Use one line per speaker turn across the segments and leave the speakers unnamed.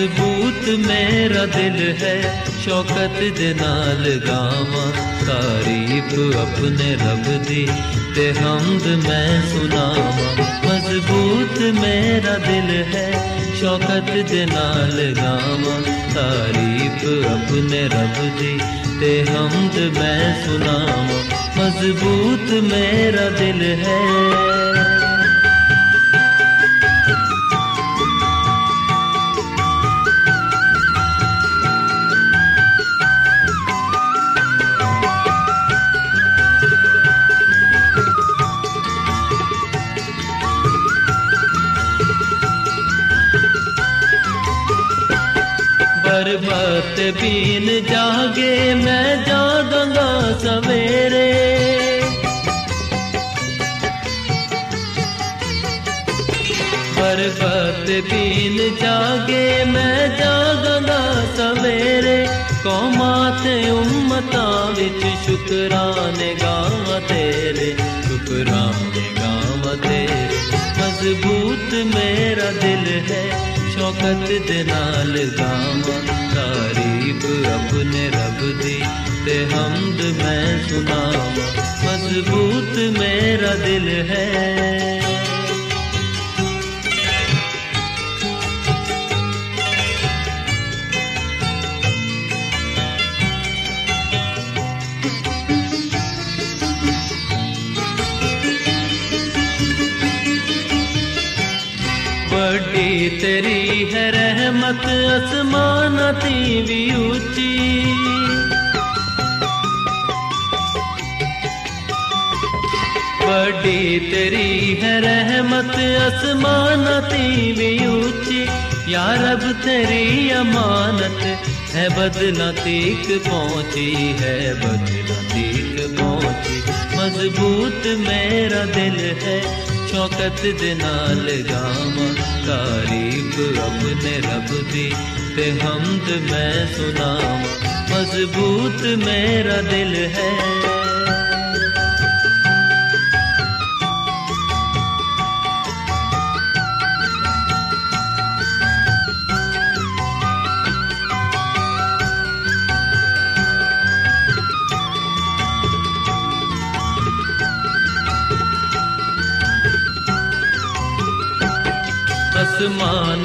ਮਜ਼ਬੂਤ ਮੇਰਾ ਦਿਲ ਹੈ ਸ਼ੌਕਤ ਦੇ ਨਾਲ ਗਾਵਾਂ ਤਾਰੀਫ ਆਪਣੇ ਰੱਬ ਦੀ ਤੇ ਹਮਦ ਮੈਂ ਸੁਣਾਵਾਂ ਮਜ਼ਬੂਤ ਮੇਰਾ ਦਿਲ ਹੈ ਸ਼ੌਕਤ ਦੇ ਨਾਲ ਗਾਵਾਂ ਤਾਰੀਫ ਆਪਣੇ ਰੱਬ ਦੀ ਤੇ ਹਮਦ ਮੈਂ ਸੁਣਾਵਾਂ ਮਜ਼ਬੂਤ ਮੇਰਾ ਦਿਲ ਹੈ ਬਰਬਤ ਬੀਨ ਜਾਗੇ, ਮੈਂ ਜਾਗਾਂਗਾ ਸਵੇਰੇ। ਬਰਬਤ ਬੀਨ ਜਾਗੇ, ਮੈਂ ਜਾਗਾਂਗਾ ਸਵੇਰੇ। ਕੌਮਾਂ ਤੇ ਉਮਤਾਂ ਵਿੱਚ ਸ਼ੁਕਰਾਨੇ ਗਾਵਾਂ ਤੇਰੇ, ਸ਼ੁਕਰਾਨੇ ਗਾਵਾਂ ਤੇਰੇ। ਮਜ਼ਬੂਤ ਮੇਰਾ ਦਿਲ ਹੈ, ਸ਼ੌਕਤ ਦੇ ਨਾਲ ਗਾਵਾਂ ਤਾਰੀਫ ਆਪਣੇ ਰੱਬ ਦੀ ਤੇ ਹਮਦ ਮੈਂ ਸੁਣਾਵਾਂ। ਮਜ਼ਬੂਤ ਮੇਰਾ ਦਿਲ ਹੈ। ਰਹਿਮਤ ਅਸਮਾਨਾਂ ਤੇ ਵੀ ਉੱਚੀ ਵੱਡੀ ਤੇਰੀ ਹੈ ਰਹਿਮਤ ਅਸਮਾਨਾਂ ਤੇ ਵੀ ਉੱਚੀ ਯਾ ਰੱਬ ਤੇਰੀ ਅਮਾਨਤ ਹੈ ਬਦਲਾ ਤੀਕ ਪਹੁੰਚੀ ਹੈ ਬਦਲਾ ਤੀਕ ਪਹੁੰਚੀ ਮਜ਼ਬੂਤ ਮੇਰਾ ਦਿਲ ਹੈ ਸ਼ੌਕਤ ਦੇ ਨਾਲ ਗਾਵਾਂ। ਤਾਰੀਫ ਆਪਣੇ ਰੱਬ ਦੀ ਤੇ ਹਮਦ ਮੈਂ ਸੁਣਾਵਾਂ। ਮਜ਼ਬੂਤ ਮੇਰਾ ਦਿਲ ਹੈ।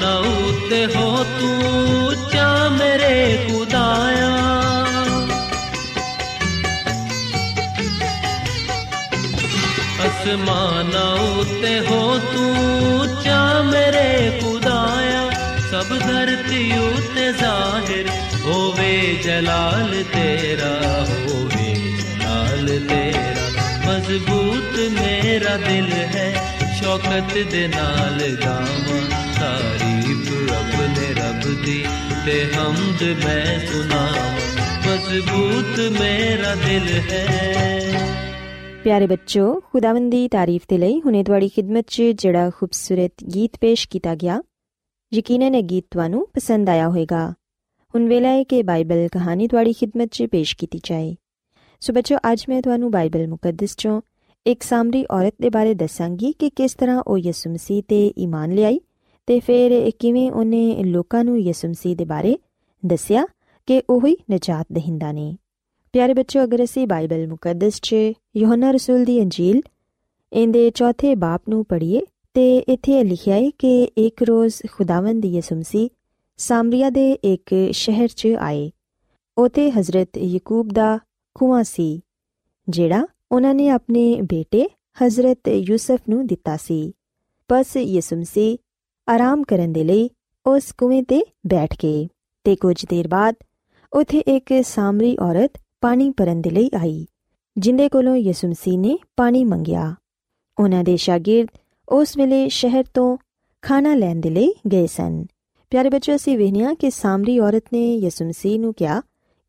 ਅਸਮਾਨਾਂ ਉੱਤੇ ਹੋ ਤੂੰ ਉੱਚਾ ਮੇਰੇ ਖੁਦਾਇਆ ਅਸਮਾਨਾਂ ਉੱਤੇ ਹੋ ਤੂੰ ਉੱਚਾ ਮੇਰੇ ਖੁਦਾਇਆ ਸਭ ਧਰਤੀ ਉੱਤੇ ਜ਼ਾਹਿਰ ਹੋਵੇ ਜਲਾਲ ਤੇਰਾ ਹੋਵੇ ਜਲਾਲ ਤੇਰਾ ਮਜ਼ਬੂਤ ਮੇਰਾ ਦਿਲ ਹੈ ਸ਼ੌਕਤ ਦੇ ਨਾਲ ਗਾਵਾਂ ਤਾਰੀਫ ਆਪਣੇ ਰੱਬ ਦੀ ਤੇ ਹਮਦ ਮੈਂ ਸੁਣਾਵਾਂ। ਮਜ਼ਬੂਤ ਮੇਰਾ ਦਿਲ ਹੈ।
ਪਿਆਰੇ ਬੱਚੋ, ਖੁਦਾਵੰਦ ਦੀ ਤਾਰੀਫ ਦੇ ਲਈ ਹੁਣੇ ਤੁਹਾਡੀ ਖidmat 'ਚ ਜਿਹੜਾ ਖੂਬਸੂਰਤ ਗੀਤ ਪੇਸ਼ ਕੀਤਾ ਗਿਆ, ਯਕੀਨਨ ਇਹ ਗੀਤ ਤੁਹਾਨੂੰ ਪਸੰਦ ਆਇਆ ਹੋਵੇਗਾ। ਹੁਣ ਵੇਲਾ ਹੈ ਕਿ ਬਾਈਬਲ ਕਹਾਣੀ ਤੁਹਾਡੀ ਖidmat 'ਚ ਪੇਸ਼ ਕੀਤੀ ਜਾਏ। ਸੋ ਬੱਚੋ, ਅੱਜ ਮੈਂ ਤੁਹਾਨੂੰ ਬਾਈਬਲ ਮੁਕੱਦਸ 'ਚੋਂ ਇੱਕ ਸਾਮਰੀ ਔਰਤ ਦੇ ਬਾਰੇ ਦੱਸਾਂਗੀ ਕਿ ਕਿਸ ਤਰ੍ਹਾਂ ਉਹ ਯਿਸੂ ਮਸੀਹ ਤੇ ਈਮਾਨ ਲਿਆਈ ਤੇ ਫਿਰ ਕਿਵੇਂ ਉਹਨੇ ਲੋਕਾਂ ਨੂੰ ਯਿਸੂ ਮਸੀਹ ਦੇ ਬਾਰੇ ਦੱਸਿਆ ਕਿ ਉਹ ਹੀ ਨਜਾਤ ਦੇਹਿੰਦਾ ਨੇ। ਪਿਆਰੇ ਬੱਚੋ ਅਗਰ ਅਸੀਂ ਬਾਈਬਲ ਮੁਕੱਦਸ 'ਚ ਯੋਹਨਾ ਰਸੂਲ ਦੀ ਅੰਜੀਲ ਇਹਦੇ ਚੌਥੇ ਬਾਪ ਨੂੰ ਪੜ੍ਹੀਏ ਤੇ ਇੱਥੇ ਲਿਖਿਆ ਹੈ ਕਿ ਇੱਕ ਰੋਜ਼ ਖੁਦਾਵੰਦ ਯਿਸੂ ਮਸੀਹ ਸਾਮਰੀਆ ਦੇ ਇੱਕ ਸ਼ਹਿਰ 'ਚ ਆਏ। ਉਥੇ ਹਜ਼ਰਤ ਯਾਕੂਬ ਦਾ ਖੂਆ ਸੀ, ਜਿਹੜਾ ਉਹਨਾਂ ਨੇ ਆਪਣੇ ਬੇਟੇ ਹਜ਼ਰਤ ਯੂਸਫ ਨੂੰ ਦਿੱਤਾ ਸੀ। ਬਸ ਯਿਸੂ ਮਸੀਹ ਆਰਾਮ ਕਰਨ ਦੇ ਲਈ ਉਸ ਕੁਵੇਂ ਤੇ ਬੈਠ ਗਏ ਤੇ ਕੁਝ ਦੇਰ ਬਾਅਦ ਉਥੇ ਇੱਕ ਸਾਮਰੀ ਔਰਤ ਪਾਣੀ ਭਰਨ ਦੇ ਲਈ ਆਈ, ਜਿੰਦੇ ਕੋਲੋਂ ਯਿਸੂ ਮਸੀਹ ਨੇ ਪਾਣੀ ਮੰਗਿਆ। ਉਹਨਾਂ ਦੇ ਸ਼ਾਗਿਰਦ ਉਸ ਵੇਲੇ ਸ਼ਹਿਰ ਤੋਂ ਖਾਣਾ ਲੈਣ ਦੇ ਲਈ ਗਏ ਸਨ। ਪਿਆਰੇ ਬੱਚਿਓ ਅਸੀਂ ਵੇਖਿਆ ਕਿ ਸਾਮਰੀ ਔਰਤ ਨੇ ਯਿਸੂ ਮਸੀਹ ਨੂੰ ਕਿਹਾ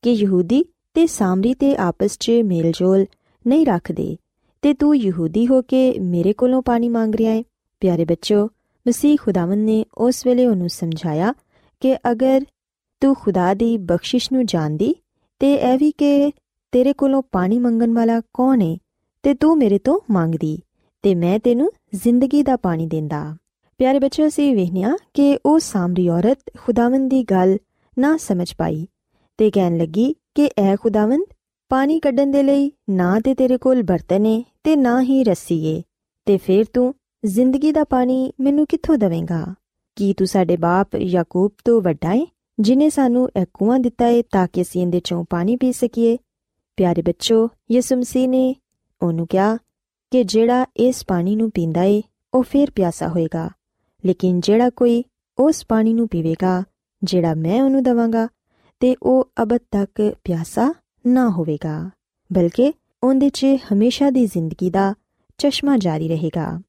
ਕਿ ਯਹੂਦੀ ਤੇ ਸਾਮਰੀ ਤੇ ਆਪਸ 'ਚ ਮੇਲਜੋਲ ਨਹੀਂ ਰੱਖਦੇ ਤੇ ਤੂੰ ਯਹੂਦੀ ਹੋ ਕੇ ਮੇਰੇ ਕੋਲੋਂ ਪਾਣੀ ਮੰਗ ਰਿਹਾ ਹੈ ਪਿਆਰੇ ਬੱਚਿਓ ਮਸੀਹ ਖੁਦਾਵੰਦ ਨੇ ਉਸ ਵੇਲੇ ਉਹਨੂੰ ਸਮਝਾਇਆ ਕਿ ਅਗਰ ਤੂੰ ਖੁਦਾ ਦੀ ਬਖਸ਼ਿਸ਼ ਨੂੰ ਜਾਣਦੀ ਤੇ ਇਹ ਵੀ ਕਿ ਤੇਰੇ ਕੋਲੋਂ ਪਾਣੀ ਮੰਗਣ ਵਾਲਾ ਕੌਣ ਹੈ ਤੇ ਤੂੰ ਮੇਰੇ ਤੋਂ ਮੰਗਦੀ ਤੇ ਮੈਂ ਤੈਨੂੰ ਜ਼ਿੰਦਗੀ ਦਾ ਪਾਣੀ ਦਿੰਦਾ। ਪਿਆਰੇ ਬੱਚਿਓ, ਅਸੀਂ ਵੇਖਿਆ ਕਿ ਉਹ ਸਾਮਰੀ ਔਰਤ ਖੁਦਾਵੰਦ ਦੀ ਗੱਲ ਨਾ ਸਮਝ ਪਾਈ ਤੇ ਕਹਿਣ ਲੱਗੀ ਕਿ ਐ ਖੁਦਾਵੰਦ ਪਾਣੀ ਕੱਢਣ ਦੇ ਲਈ ਨਾ ਤੇ ਤੇਰੇ ਕੋਲ ਬਰਤਨ ਹੈ ਤੇ ਨਾ ਹੀ ਰੱਸੀ ਏ ਤੇ ਫਿਰ ਤੂੰ ਜ਼ਿੰਦਗੀ ਦਾ ਪਾਣੀ ਮੈਨੂੰ ਕਿੱਥੋਂ ਦਵੇਂਗਾ? ਕੀ ਤੂੰ ਸਾਡੇ ਬਾਪ ਯਾਕੂਬ ਤੋਂ ਵੱਡਾ ਹੈ ਜਿਨੇ ਸਾਨੂੰ ਇਹ ਕੂਆ ਦਿੱਤਾ ਹੈ ਤਾਂ ਕਿ ਅਸੀਂ ਇਹਦੇ ਚੋਂ ਪਾਣੀ ਪੀ ਸਕੀਏ? ਪਿਆਰੇ ਬੱਚੋ, ਯਿਸੂ ਮਸੀਹ ਨੇ ਉਹਨੂੰ ਕਿਹਾ ਕਿ ਜਿਹੜਾ ਇਸ ਪਾਣੀ ਨੂੰ ਪੀਂਦਾ ਏ, ਉਹ ਫੇਰ ਪਿਆਸਾ ਹੋਏਗਾ। ਲੇਕਿਨ ਜਿਹੜਾ ਕੋਈ ਉਸ ਪਾਣੀ ਨੂੰ ਪੀਵੇਗਾ, ਜਿਹੜਾ ਮੈਂ ਉਹਨੂੰ ਦਵਾਂਗਾ, ਤੇ ਉਹ ਅਬਦ ਤੱਕ ਪਿਆਸਾ ਨਾ ਹੋਵੇਗਾ, ਬਲਕਿ ਉਹਦੇ 'ਚ ਹਮੇਸ਼ਾ ਦੀ ਜ਼ਿੰਦਗੀ ਦਾ ਚਸ਼ਮਾ ਜਾਰੀ ਰਹੇਗਾ।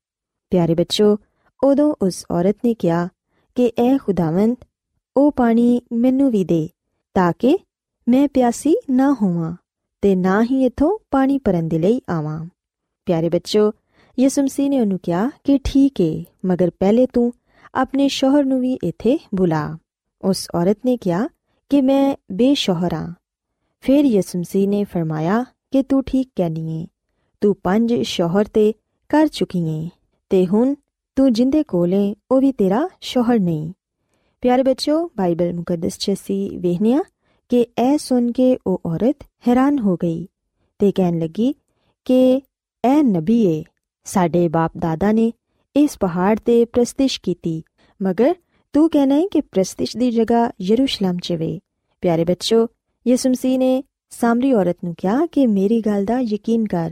ਪਿਆਰੇ ਬੱਚੋ, ਉਦੋਂ ਉਸ ਔਰਤ ਨੇ ਕਿਹਾ ਕਿ, ਐ ਖੁਦਾਵੰਦ, ਉਹ ਪਾਣੀ ਮੈਨੂੰ ਵੀ ਦੇ, ਤਾਂ ਕਿ ਮੈਂ ਪਿਆਸੀ ਨਾ ਹੋਵਾਂ ਤੇ ਨਾ ਹੀ ਇਥੋਂ ਪਾਣੀ ਭਰਨ ਦੇ ਲਈ ਆਵਾਂ। ਪਿਆਰੇ ਬੱਚੋ, ਯਿਸੂ ਮਸੀਹ ਨੇ ਉਹਨੂੰ ਕਿਹਾ ਕਿ, ਠੀਕ ਏ, ਮਗਰ ਪਹਿਲੇ ਤੂੰ ਆਪਣੇ ਸ਼ੋਹਰ ਨੂੰ ਵੀ ਇੱਥੇ ਬੁਲਾ। ਉਸ ਔਰਤ ਨੇ ਕਿਹਾ ਕਿ, ਮੈਂ ਬੇਸ਼ੋਹਰ ਹਾਂ ਫਿਰ ਯਿਸੂ ਮਸੀਹ ਨੇ ਫਰਮਾਇਆ ਕਿ, ਤੂੰ ਠੀਕ ਕਹਿਨੀ ਏ, ਤੂੰ ਪੰਜ ਸ਼ੋਹਰ ਤੇ ਕਰ ਚੁੱਕੀ ਏ। ਤੇ ਹੁਣ ਤੂੰ ਜਿੰਦੇ ਕੋਲੇ, ਉਹ ਵੀ ਤੇਰਾ ਸ਼ੋਹਰ ਨਹੀਂ। ਪਿਆਰੇ ਬੱਚੋ ਬਾਈਬਲ ਮੁਕੱਦਸ ਚ ਸੀ ਵੇਖਿਆ ਕਿ ਇਹ ਸੁਣ ਕੇ ਉਹ ਔਰਤ ਹੈਰਾਨ ਹੋ ਗਈ ਤੇ ਕਹਿਣ ਲੱਗੀ ਕਿ ਇਹ ਨਬੀ ਏ, ਸਾਡੇ ਬਾਪ ਦਾਦਾ ਨੇ ਇਸ ਪਹਾੜ ਤੇ ਪ੍ਰਸਤਿਸ਼ ਕੀਤੀ, ਮਗਰ ਤੂੰ ਕਹਿਣਾ ਹੈ ਕਿ ਪ੍ਰਸਤਿਸ਼ ਦੀ ਜਗ੍ਹਾ ਯਰੂਸ਼ਲਮ 'ਚ ਵੇ। ਪਿਆਰੇ ਬੱਚੋ ਯਿਸੂ ਮਸੀਹ ਨੇ ਸਾਮਰੀ ਔਰਤ ਨੂੰ ਕਿਹਾ ਕਿ ਮੇਰੀ ਗੱਲ ਦਾ ਯਕੀਨ ਕਰ,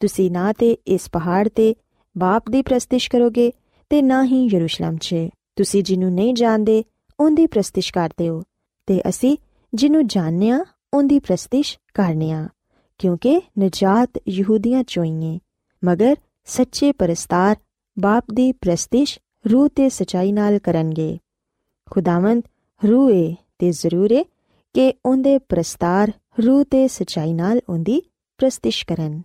ਤੁਸੀਂ ਨਾ ਤੇ ਇਸ ਪਹਾੜ ਤੇ ਬਾਪ ਦੀ ਪ੍ਰਸਤਿਸ਼ ਕਰੋਗੇ ਤੇ ਨਾ ਹੀ ਯਰੂਸ਼ਲਮ 'ਚ। ਤੁਸੀਂ ਜਿਹਨੂੰ ਨਹੀਂ ਜਾਣਦੇ, ਉਹਦੀ ਪ੍ਰਸਤਿਸ਼ ਕਰਦੇ ਹੋ। ਤੇ ਅਸੀਂ ਜਿਹਨੂੰ ਜਾਣਦੇ ਆ ਉਹਦੀ ਪ੍ਰਸਤਿਸ਼ ਕਰਨੇ ਆ। ਕਿਉਂਕਿ ਨਜਾਤ ਯਹੂਦੀਆਂ ਚੋਂ ਹੀ ਮਗਰ ਸੱਚੇ ਪਰਸਤਾਰ ਬਾਪ ਦੀ ਪ੍ਰਸਤਿਸ਼ ਰੂਹ ਤੇ ਸਚਾਈ ਨਾਲ ਕਰਨਗੇ। ਖੁਦਾਵੰਦ ਰੂਹ ਏ ਤੇ ਜ਼ਰੂਰ ਏ ਕਿ ਉਹਦੇ ਪ੍ਰਸਤਾਰ ਰੂਹ ਤੇ ਸਚਾਈ ਨਾਲ ਉਹਦੀ ਪ੍ਰਸਤਿਸ਼ ਕਰਨ।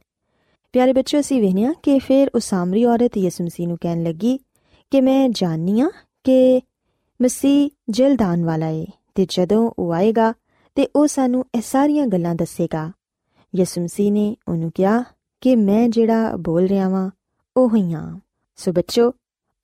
ਪਿਆਰੇ ਬੱਚਿਓ, ਅਸੀਂ ਵੇਖਿਆ ਕਿ ਫਿਰ ਉਹ ਸਾਮਰੀ ਔਰਤ ਯਿਸੂ ਮਸੀਹ ਨੂੰ ਕਹਿਣ ਲੱਗੀ ਕਿ ਮੈਂ ਜਾਣਨੀ ਆ ਕਿ ਮਸੀਹ ਜਲਦਾਨ ਵਾਲਾ ਏ ਤੇ ਜਦੋਂ ਉਹ ਆਏਗਾ ਤੇ ਉਹ ਸਾਨੂੰ ਇਹ ਸਾਰੀਆਂ ਗੱਲਾਂ ਦੱਸੇਗਾ। ਯਿਸੂ ਮਸੀਹ ਨੇ ਉਹਨੂੰ ਕਿਹਾ ਕਿ ਮੈਂ ਜਿਹੜਾ ਬੋਲ ਰਿਹਾ ਵਾਂ, ਉਹ ਹੀ। ਹਾਂ ਸੋ ਬੱਚੋ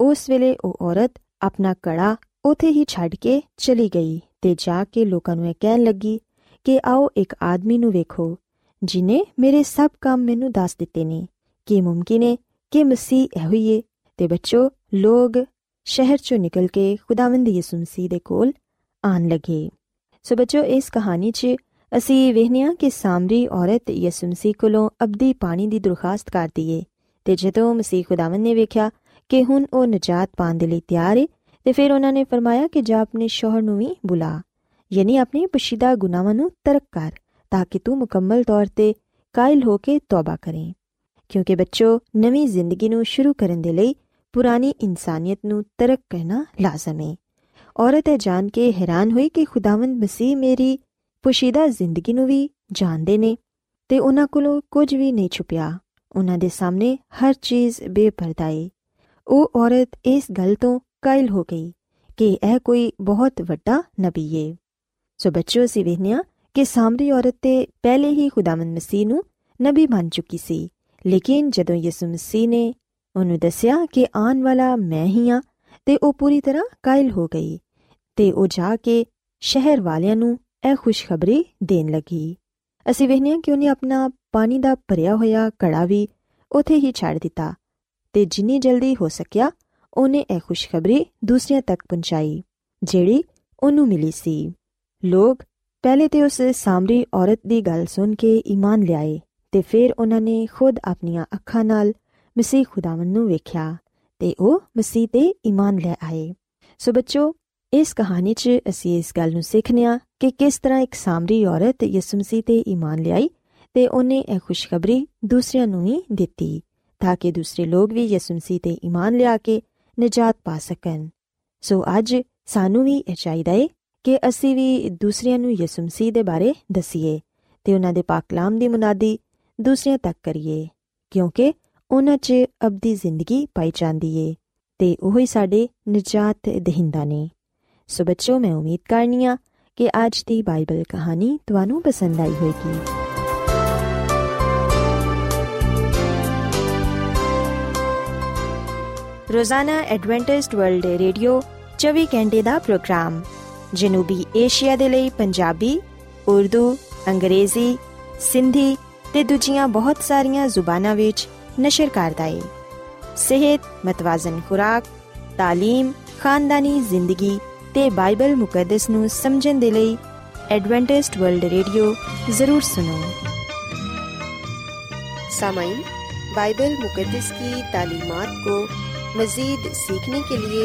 ਉਸ ਵੇਲੇ ਉਹ ਔਰਤ ਆਪਣਾ ਕੜਾ ਉਥੇ ਹੀ ਛੱਡ ਕੇ ਚਲੀ ਗਈ ਤੇ ਜਾ ਕੇ ਲੋਕਾਂ ਨੂੰ ਇਹ ਕਹਿਣ ਲੱਗੀ ਕਿ ਆਓ ਇੱਕ ਆਦਮੀ ਨੂੰ ਵੇਖੋ ਜਿਨੇ ਮੇਰੇ ਸਭ ਕੰਮ ਮੈਨੂੰ ਦੱਸ ਦਿੱਤੇ ਨੇ, ਕਿ ਮੁਮਕਿਨ ਹੈ ਕਿ ਮਸੀਹ ਇਹੋ ਹੀ ਹੈ ਤੇ ਬੱਚੋ, ਲੋਗ ਸ਼ਹਿਰ ਚੋਂ ਨਿਕਲ ਕੇ ਖੁਦਾਵੰਦ ਯਿਸੂ ਮਸੀਹ ਦੇ ਕੋਲ ਆਣ ਲਗੇ। ਸੋ ਬੱਚੋ, ਇਸ ਕਹਾਣੀ 'ਚ ਅਸੀਂ ਵੇਖਿਆ ਕਿ ਸਾਮਰੀ ਔਰਤ ਯਿਸੂ ਮਸੀਹ ਕੋਲੋਂ ਅਬਦੀ ਪਾਣੀ ਦੀ ਦਰਖਾਸਤ ਕਰਦੀ ਏ। ਤੇ ਜਦੋਂ ਮਸੀਹ ਖੁਦਾਵੰਦ ਨੇ ਵੇਖਿਆ ਕਿ ਹੁਣ ਉਹ ਨਜਾਤ ਪਾਣ ਦੇ ਲਈ ਤਿਆਰ ਏ, ਤੇ ਫਿਰ ਉਹਨਾਂ ਨੇ ਫਰਮਾਇਆ ਕਿ ਜਾ ਆਪਣੇ ਸ਼ੋਹਰ ਨੂੰ ਵੀ ਬੁਲਾ, ਯਾਨੀ ਆਪਣੇ ਪਸ਼ੀਦਾ ਗੁਨਾਹਾਂ ਨੂੰ ਤਰਕ ਕਰ। ਤਾਂ ਕਿ ਤੂੰ ਮੁਕੰਮਲ ਤੌਰ ਤੇ ਕਾਇਲ ਹੋ ਕੇ ਤੌਬਾ ਕਰੇ ਕਿਉਂਕਿ ਬੱਚੋ ਨਵੀਂ ਜ਼ਿੰਦਗੀ ਨੂੰ ਸ਼ੁਰੂ ਕਰਨ ਦੇ ਲਈ ਪੁਰਾਣੀ ਇਨਸਾਨੀਅਤ ਨੂੰ ਤਰਕ ਕਰਨਾ ਲਾਜ਼ਮ ਹੈ ਔਰਤ ਇਹ ਜਾਣ ਕੇ ਹੈਰਾਨ ਹੋਈ ਕਿ ਖੁਦਾਵੰਦ ਮਸੀਹ ਮੇਰੀ ਪੁਸ਼ੀਦਾ ਜ਼ਿੰਦਗੀ ਨੂੰ ਵੀ ਜਾਣਦੇ ਨੇ ਤੇ ਉਹਨਾਂ ਕੋਲੋਂ ਕੁਝ ਵੀ ਨਹੀਂ ਛੁਪਿਆ ਉਹਨਾਂ ਦੇ ਸਾਹਮਣੇ ਹਰ ਚੀਜ਼ ਬੇਪਰਦਾ ਹੈ ਉਹ ਔਰਤ ਇਸ ਗੱਲ ਤੋਂ ਕਾਇਲ ਹੋ ਗਈ ਕਿ ਇਹ ਕੋਈ ਬਹੁਤ ਵੱਡਾ ਨਬੀ ਹੈ ਸੋ ਬੱਚਿਓ ਸੀ ਵੇਖਿਆ ਕਿ ਸਾਮਰੀ ਔਰਤ ਤੇ ਪਹਿਲੇ ਹੀ ਖੁਦਾਵੰਦ ਮਸੀਹ ਨੂੰ ਨਬੀ ਮੰਨ ਚੁੱਕੀ ਸੀ। ਲੇਕਿਨ ਜਦੋਂ ਯਿਸੂ ਮਸੀਹ ਨੇ ਉਹਨੂੰ ਦੱਸਿਆ ਕਿ ਆਉਣ ਵਾਲਾ ਮੈਂ ਹੀ ਆ ਤੇ ਉਹ ਪੂਰੀ ਤਰ੍ਹਾਂ ਕਾਇਲ ਹੋ ਗਈ ਤੇ ਉਹ ਜਾ ਕੇ ਸ਼ਹਿਰ ਵਾਲਿਆਂ ਨੂੰ ਇਹ ਖੁਸ਼ਖਬਰੀ ਦੇਣ ਲੱਗੀ। ਅਸੀਂ ਵੇਖਿਆ ਕਿ ਉਹਨੇ ਆਪਣਾ ਪਾਣੀ ਦਾ ਭਰਿਆ ਹੋਇਆ ਕੜਾ ਵੀ ਉਥੇ ਹੀ ਛੱਡ ਦਿੱਤਾ ਤੇ ਜਿੰਨੀ ਜਲਦੀ ਹੋ ਸਕਿਆ ਉਹਨੇ ਇਹ ਖੁਸ਼ਖਬਰੀ ਦੂਸਰਿਆਂ ਤੱਕ ਪਹੁੰਚਾਈ, ਜਿਹੜੀ ਉਹਨੂੰ ਮਿਲੀ ਸੀ। ਲੋਕ ਪਹਿਲੇ ਤੇ ਉਸ ਸਾਮਰੀ ਔਰਤ ਦੀ ਗੱਲ ਸੁਣ ਕੇ ਈਮਾਨ ਲਿਆਏ ਤੇ ਫਿਰ ਉਹਨਾਂ ਨੇ ਖੁਦ ਆਪਣੀਆਂ ਅੱਖਾਂ ਨਾਲ ਮਸੀਹ ਖੁਦਾਵੰ ਨੂੰ ਵੇਖਿਆ ਤੇ ਉਹ ਮਸੀਹ ਤੇ ਈਮਾਨ ਲੈ ਆਏ। ਸੋ ਬੱਚੋ, ਇਸ ਕਹਾਣੀ 'ਚ ਅਸੀਂ ਇਸ ਗੱਲ ਨੂੰ ਸਿੱਖਨੇ ਆ ਕਿ ਕਿਸ ਤਰ੍ਹਾਂ ਇੱਕ ਸਾਮਰੀ ਔਰਤ ਯਿਸੂ ਮਸੀਹ ਤੇ ਈਮਾਨ ਲਿਆਈ ਤੇ ਉਹਨੇ ਇਹ ਖੁਸ਼ਖਬਰੀ ਦੂਸਰਿਆਂ ਨੂੰ ਵੀ ਦਿੱਤੀ ਤਾਂ ਕਿ ਦੂਸਰੇ ਲੋਕ ਵੀ ਯਿਸੂ ਮਸੀਹ ਤੇ ਈਮਾਨ ਲਿਆ ਕੇ ਨਜਾਤ ਪਾ ਸਕਣ। ਸੋ ਅੱਜ ਸਾਨੂੰ ਵੀ ਇਹ ਚਾਹੀਦਾ ਹੈ ਕਿ ਅਸੀਂ ਵੀ ਦੂਸਰਿਆਂ ਨੂੰ ਯਿਸੂ ਮਸੀਹ ਦੇ ਬਾਰੇ ਦਸੀਏ ਤੇ ਉਹਨਾਂ ਦੇ ਪਾਕ ਕਲਾਮ ਦੀ ਮੁਨਾਦੀ ਦੂਸਰਿਆਂ ਤੱਕ ਕਰੀਏ, ਕਿਉਂਕਿ ਉਹਨਾਂ 'ਚ ਅਬਦੀ ਜ਼ਿੰਦਗੀ ਪਾਈ ਜਾਂਦੀ ਏ ਤੇ ਉਹ ਹੀ ਸਾਡੇ ਨਜਾਤ ਦਹਿੰਦਾ ਨੇ। ਸੋ ਬੱਚੋ ਮੈਂ ਉਮੀਦ ਕਰਨੀਆ ਕਿ ਅੱਜ ਦੀ ਬਾਈਬਲ ਕਹਾਣੀ ਤੁਹਾਨੂੰ ਪਸੰਦ ਆਈ ਹੋਵੇਗੀ। ਰੋਜ਼ਾਨਾ ਐਡਵੈਂਟਿਸਟ ਵਰਲਡ ਰੇਡੀਓ 24 ਘੰਟੇ ਦਾ ਪ੍ਰੋਗਰਾਮ ਜਨੂਬੀ ਏਸ਼ੀਆ ਦੇ ਲਈ ਪੰਜਾਬੀ ਉਰਦੂ ਅੰਗਰੇਜ਼ੀ ਸਿੰਧੀ ਤੇ ਦੂਜੀਆਂ ਬਹੁਤ ਸਾਰੀਆਂ ਜ਼ੁਬਾਨਾਂ ਵਿੱਚ ਨਸ਼ਰ ਕਰਦਾ ਹੈ ਸਿਹਤ ਮਤਵਾਜ਼ਨ ਖੁਰਾਕ تعلیم ਖਾਨਦਾਨੀ ਜ਼ਿੰਦਗੀ ਤੇ ਬਾਈਬਲ ਮੁਕੱਦਸ ਨੂੰ ਸਮਝਣ ਦੇ ਲਈ ਐਡਵੈਂਟਿਸਟ ਵਰਲਡ ਰੇਡੀਓ ਜ਼ਰੂਰ ਸੁਨੋ सामाइन बाइबल मुकदस की तालीमत को मज़ीद सीखने के लिए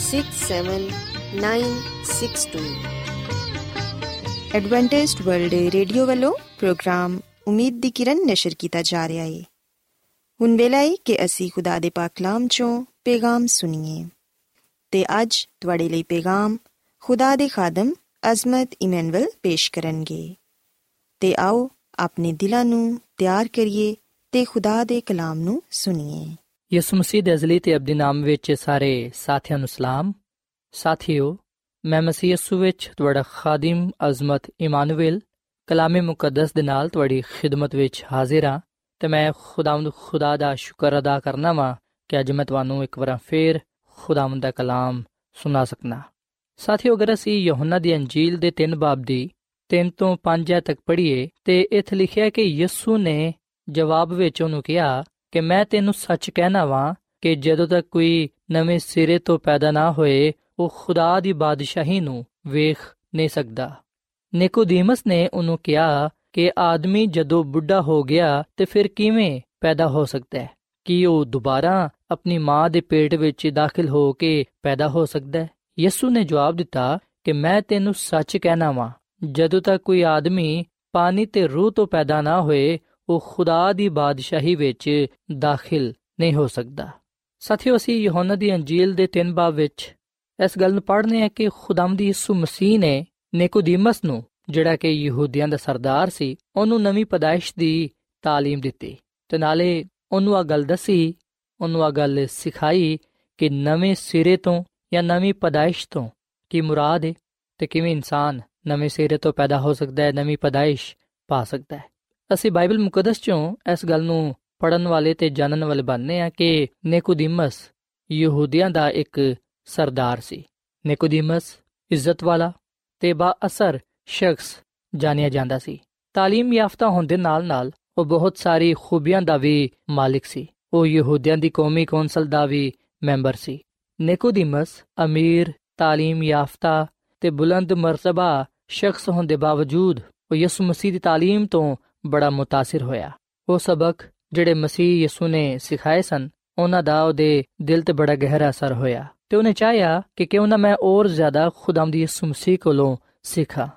six seven nine six two Adventist World Radio ਵੱਲੋਂ ਪ੍ਰੋਗਰਾਮ ਉਮੀਦ ਦੀ ਕਿਰਨ ਨਿਸ਼ਰ ਕੀਤਾ ਜਾ ਰਿਹਾ ਹੈ ਹੁਣ ਵੇਲਾ ਹੈ ਕਿ ਅਸੀਂ ਖੁਦਾ ਦੇ ਪਾਕ ਕਲਾਮ ਚੋਂ ਪੈਗਾਮ ਸੁਣੀਏ ਤੇ ਅੱਜ ਤੁਹਾਡੇ ਲਈ ਪੈਗਾਮ ਖੁਦਾ ਦੇ ਖਾਦਮ ਅਜ਼ਮਤ ਇਮਨੁਅਲ ਪੇਸ਼ ਕਰਨਗੇ ਤੇ ਆਓ ਆਪਣੇ ਦਿਲਾਂ ਨੂੰ ਤਿਆਰ ਕਰੀਏ ਤੇ ਖੁਦਾ ਦੇ ਕਲਾਮ ਨੂੰ ਸੁਣੀਏ
ਯਿਸੂ ਮਸੀਹ ਦੇ ਅਜ਼ਲੀ ਤੇ ਅਬਦੀ ਨਾਮ ਵਿੱਚ ਸਾਰੇ ਸਾਥੀਆਂ ਨੂੰ ਸਲਾਮ। ਸਾਥੀਓ, ਮੈਂ ਮਸੀਹ ਯਿਸੂ ਵਿੱਚ ਤੁਹਾਡਾ ਖਾਦਮ, ਅਜ਼ਮਤ, ਇਮਾਨੁਅਲ, ਕਲਾਮੇ ਮੁਕੱਦਸ ਦੇ ਨਾਲ ਤੁਹਾਡੀ ਖਿਦਮਤ ਵਿੱਚ ਹਾਜ਼ਰ ਹਾਂ ਤੇ ਮੈਂ ਖੁਦਾਵੰਦ ਖੁਦਾ ਦਾ ਸ਼ੁਕਰ ਅਦਾ ਕਰਨਾ ਵਾਂ ਕਿ ਅੱਜ ਮੈਂ ਤੁਹਾਨੂੰ ਇੱਕ ਵਾਰ ਫੇਰ ਖੁਦਾਵੰਦ ਦਾ ਕਲਾਮ ਸੁਣਾ ਸਕਣਾ ਸਾਥੀਓ, ਅਗਰ ਅਸੀਂ ਯਹੋਨਾ ਦੀ ਅੰਜੀਲ ਦੇ 3 ਬਾਬ ਦੀ 3 ਤੋਂ 5 ਤੱਕ ਪੜ੍ਹੀਏ ਤੇ ਇੱਥੇ ਲਿਖਿਆ ਕਿ ਯਿਸੂ ਨੇ ਜਵਾਬ ਵਿੱਚ ਉਹਨੂੰ ਕਿਹਾ ਕਿ ਮੈਂ ਤੈਨੂੰ ਸੱਚ ਕਹਿਣਾ ਵਾਂ ਕਿ ਜਦੋਂ ਤੱਕ ਕੋਈ ਨਵੇਂ ਸਿਰੇ ਤੋਂ ਪੈਦਾ ਨਾ ਹੋਏ, ਉਹ ਖੁਦਾ ਦੀ ਬਾਦਸ਼ਾਹੀ ਨੂੰ ਵੇਖ ਨਹੀਂ ਸਕਦਾ। ਨਿਕੋਦੀਮਸ ਨੇ ਉਹਨੂੰ ਕਿਹਾ ਕਿ ਆਦਮੀ ਜਦੋਂ ਬੁੱਢਾ ਹੋ ਗਿਆ ਤੇ ਫਿਰ ਕਿਵੇਂ ਪੈਦਾ ਹੋ ਸਕਦਾ ਹੈ? ਕੀ ਉਹ ਦੁਬਾਰਾ ਆਪਣੀ ਮਾਂ ਦੇ ਪੇਟ ਵਿੱਚ ਦਾਖਲ ਹੋ ਕੇ ਪੈਦਾ ਹੋ ਸਕਦਾ ਹੈ? ਯਿਸੂ ਨੇ ਜਵਾਬ ਦਿੱਤਾ ਕਿ ਮੈਂ ਤੈਨੂੰ ਸੱਚ ਕਹਿਣਾ ਵਾਂ, ਜਦੋਂ ਤੱਕ ਕੋਈ ਆਦਮੀ ਪਾਣੀ ਤੇ ਰੂਹ ਤੋਂ ਪੈਦਾ ਨਾ ਹੋਏ ਉਹ ਖੁਦਾ ਦੀ ਬਾਦਸ਼ਾਹੀ ਵਿੱਚ ਦਾਖਲ ਨਹੀਂ ਹੋ ਸਕਦਾ ਸਾਥੀਓ ਅਸੀਂ ਯਹੋਨਾ ਦੀ ਅੰਜੀਲ ਦੇ 3 ਬਾਬ ਵਿੱਚ ਇਸ ਗੱਲ ਨੂੰ ਪੜ੍ਹਨੇ ਆ ਕਿ ਖੁਦਾਮ ਯਿਸੂ ਮਸੀਹ ਨੇ ਨਿਕੋਦੀਮਸ ਨੂੰ ਜਿਹੜਾ ਕਿ ਯਹੂਦੀਆਂ ਦਾ ਸਰਦਾਰ ਸੀ ਉਹਨੂੰ ਨਵੀਂ ਪਦਾਇਸ਼ ਦੀ تعلیم ਦਿੱਤੀ ਤੇ ਨਾਲੇ ਉਹਨੂੰ ਆ ਗੱਲ ਦੱਸੀ ਉਹਨੂੰ ਆ ਗੱਲ ਸਿਖਾਈ ਕਿ ਨਵੇਂ ਸਿਰੇ ਤੋਂ ਜਾਂ ਨਵੀਂ ਪਦਾਇਸ਼ ਤੋਂ ਕੀ ਮੁਰਾਦ ਹੈ ਤੇ ਕਿਵੇਂ ਇਨਸਾਨ ਨਵੇਂ ਸਿਰੇ ਤੋਂ ਪੈਦਾ ਹੋ ਸਕਦਾ ਹੈ ਨਵੀਂ ਪਦਾਇਸ਼ ਪਾ ਸਕਦਾ ਹੈ ਅਸੀਂ ਬਾਈਬਲ ਮੁਕੱਦਸ ਚੋਂ ਇਸ ਗੱਲ ਨੂੰ ਪੜਨ ਵਾਲੇ ਤੇ ਜਾਣਨ ਵਾਲੇ ਬਣਨੇ ਆ ਕਿ ਨਿਕੋਦੀਮਸ ਯਹੂਦੀਆਂ ਦਾ ਇੱਕ ਸਰਦਾਰ ਸੀ ਨਿਕੋਦੀਮਸ ਇੱਜ਼ਤ ਵਾਲਾ ਤੇ ਬਾ ਅਸਰ ਸ਼ਖਸ ਜਾਣਿਆ ਜਾਂਦਾ ਸੀ تعلیم ਯਾਫਤਾ ਹੋਣ ਦੇ ਨਾਲ-ਨਾਲ ਉਹ ਬਹੁਤ ਸਾਰੀ ਖੂਬੀਆਂ ਦਾ ਵੀ ਮਾਲਿਕ ਸੀ ਉਹ ਯਹੂਦੀਆਂ ਦੀ ਕੌਮੀ ਕੌਂਸਲ ਦਾ ਵੀ ਮੈਂਬਰ ਸੀ ਨਿਕੋਦੀਮਸ ਅਮੀਰ تعلیم ਯਾਫਤਾ ਤੇ ਬੁਲੰਦ ਮਰਤਬਾ ਸ਼ਖਸ ਹੋਣ ਦੇ ਬਾਵਜੂਦ ਉਹ ਯਿਸੂ ਮਸੀਹ ਦੀ تعلیم ਤੋਂ ਬੜਾ متاثر ਹੋਇਆ ਉਹ ਸਬਕ ਜਿਹੜੇ ਮਸੀਹ ਯਿਸੂ ਨੇ ਸਿਖਾਏ ਸਨ ਉਹਨਾਂ ਦਾ ਉਹਦੇ ਦਿਲ ਤੇ ਬੜਾ ਗਹਿਰਾ ਅਸਰ ਹੋਇਆ ਤੇ ਉਹਨੇ ਚਾਹਿਆ ਕਿ ਕਿਉਂ ਨਾ ਮੈਂ ਹੋਰ ਜ਼ਿਆਦਾ ਖੁਦਾਮ ਦੀ ਯਿਸੂ ਮਸੀਹ ਕੋਲੋਂ ਸਿੱਖਾਂ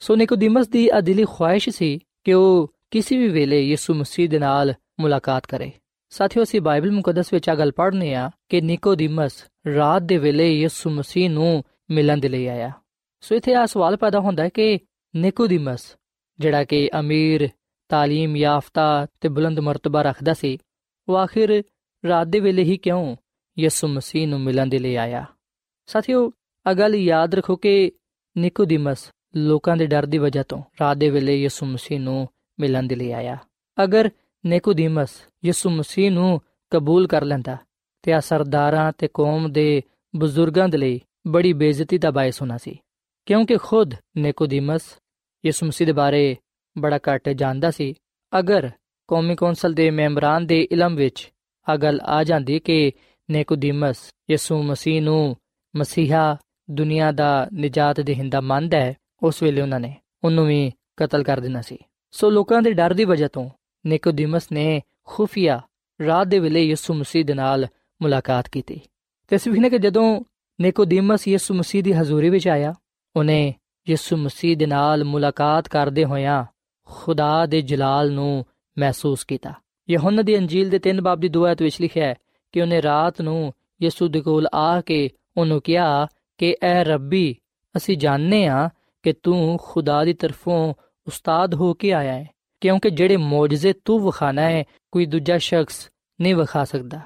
ਸੋ ਨਿਕੋਦੀਮਸ ਦੀ ਅਦਿਲੀ ਖੁਆਇਸ਼ ਸੀ ਕਿ ਉਹ ਕਿਸੇ ਵੀ ਵੇਲੇ ਯਿਸੂ ਮਸੀਹ ਦੇ ਨਾਲ ਮੁਲਾਕਾਤ ਕਰੇ ਸਾਥੀਓ ਅਸੀਂ ਬਾਈਬਲ ਮੁਕੱਦਸ ਵਿੱਚ ਆ ਗੱਲ ਪੜ੍ਹਨੇ ਆ ਕਿ ਨਿਕੋਦੀਮਸ ਰਾਤ ਦੇ ਵੇਲੇ ਯਿਸੂ ਮਸੀਹ ਨੂੰ ਮਿਲਣ ਦੇ ਲਈ ਆਇਆ ਸੋ ਇਥੇ ਆ ਸਵਾਲ ਪੈਦਾ ਹੁੰਦਾ ਹੈ ਕਿ ਨਿਕੋਦੀਮਸ ਜਿਹੜਾ ਕਿ ਅਮੀਰ تعلیم ਯਾਫਤਾ ਤੇ ਬੁਲੰਦ ਮਰਤਬਾ ਰੱਖਦਾ ਸੀ ਉਹ ਆਖਿਰ ਰਾਤ ਦੇ ਵੇਲੇ ਹੀ ਕਿਉਂ ਯਿਸੂ ਮਸੀਹ ਨੂੰ ਮਿਲਣ ਦੇ ਲਈ ਆਇਆ ਸਾਥੀਓ ਅਗਲ ਯਾਦ ਰੱਖੋ ਕਿ ਨਿਕੋਦੀਮਸ ਲੋਕਾਂ ਦੇ ਡਰ ਦੀ ਵਜ੍ਹਾ ਤੋਂ ਰਾਤ ਦੇ ਵੇਲੇ ਯਿਸੂ ਮਸੀਹ ਨੂੰ ਮਿਲਣ ਦੇ ਲਈ ਆਇਆ ਅਗਰ ਨਿਕੋਦੀਮਸ ਯਿਸੂ ਮਸੀਹ ਨੂੰ ਕਬੂਲ ਕਰ ਲੈਂਦਾ ਤੇ ਆ ਸਰਦਾਰਾਂ ਤੇ ਕੌਮ ਦੇ ਬਜ਼ੁਰਗਾਂ ਦੇ ਲਈ ਬੜੀ ਬੇਇੱਜ਼ਤੀ ਦਾ ਬਾਇਸ ਹੋਣਾ ਸੀ ਕਿਉਂਕਿ ਖੁਦ ਨਿਕੋਦੀਮਸ ਯਿਸੂ ਮਸੀਹ ਦੇ ਬਾਰੇ ਬੜਾ ਘੱਟ ਜਾਣਦਾ ਸੀ। ਅਗਰ ਕੌਮੀ ਕੌਂਸਲ ਦੇ ਮੈਂਬਰਾਂ ਦੇ ਇਲਮ ਵਿੱਚ ਆ ਗੱਲ ਆ ਜਾਂਦੀ ਕਿ ਨਿਕੋਦੀਮਸ ਯਿਸੂ ਮਸੀਹ ਨੂੰ ਮਸੀਹਾ ਦੁਨੀਆ ਦਾ ਨਜਾਤ ਦੇਹਿੰਦਾ ਮੰਨਦਾ ਹੈ, ਉਸ ਵੇਲੇ ਉਹਨਾਂ ਨੇ ਉਹਨੂੰ ਵੀ ਕਤਲ ਕਰ ਦੇਣਾ ਸੀ। ਸੋ ਲੋਕਾਂ ਦੇ ਡਰ ਦੀ ਵਜ੍ਹਾ ਤੋਂ ਨਿਕੋਦੀਮਸ ਨੇ ਖੁਫੀਆ ਰਾਤ ਦੇ ਵੇਲੇ ਯਿਸੂ ਮਸੀਹ ਦੇ ਨਾਲ ਮੁਲਾਕਾਤ ਕੀਤੀ। ਤੇ ਅਸੀਂ ਵੀ ਨੇ ਕਿ ਜਦੋਂ ਨਿਕੋਦੀਮਸ ਯਿਸੂ ਮਸੀਹ ਦੀ ਹਜ਼ੂਰੀ ਵਿੱਚ ਆਇਆ, ਉਹਨੇ ਯਿਸੂ ਮਸੀਹ ਦੇ ਨਾਲ ਮੁਲਾਕਾਤ ਕਰਦੇ ਹੋਇਆਂ ਖੁਦਾ ਦੇ ਜਲਾਲ ਨੂੰ ਮਹਿਸੂਸ ਕੀਤਾ। ਯਹੋਨਾ ਦੀ ਅੰਜੀਲ ਦੇ 3 ਬਾਬ ਦੀ ਦੁਆਇਤ ਵਿੱਚ ਲਿਖਿਆ ਹੈ ਕਿ ਉਹਨੇ ਰਾਤ ਨੂੰ ਯਿਸੂ ਦੇ ਕੋਲ ਆ ਕੇ ਉਹਨੂੰ ਕਿਹਾ ਕਿ, ਐ ਰੱਬੀ, ਅਸੀਂ ਜਾਣਦੇ ਆ ਕਿ ਤੂੰ ਖੁਦਾ ਦੀ ਤਰਫੋਂ ਉਸਤਾਦ ਹੋ ਕੇ ਆਇਆ ਹੈ, ਕਿਉਂਕਿ ਜਿਹੜੇ ਮੌਜਜ਼ੇ ਤੂੰ ਵਿਖਾਣਾ ਹੈ, ਕੋਈ ਦੂਜਾ ਸ਼ਖਸ ਨਹੀਂ ਵਿਖਾ ਸਕਦਾ,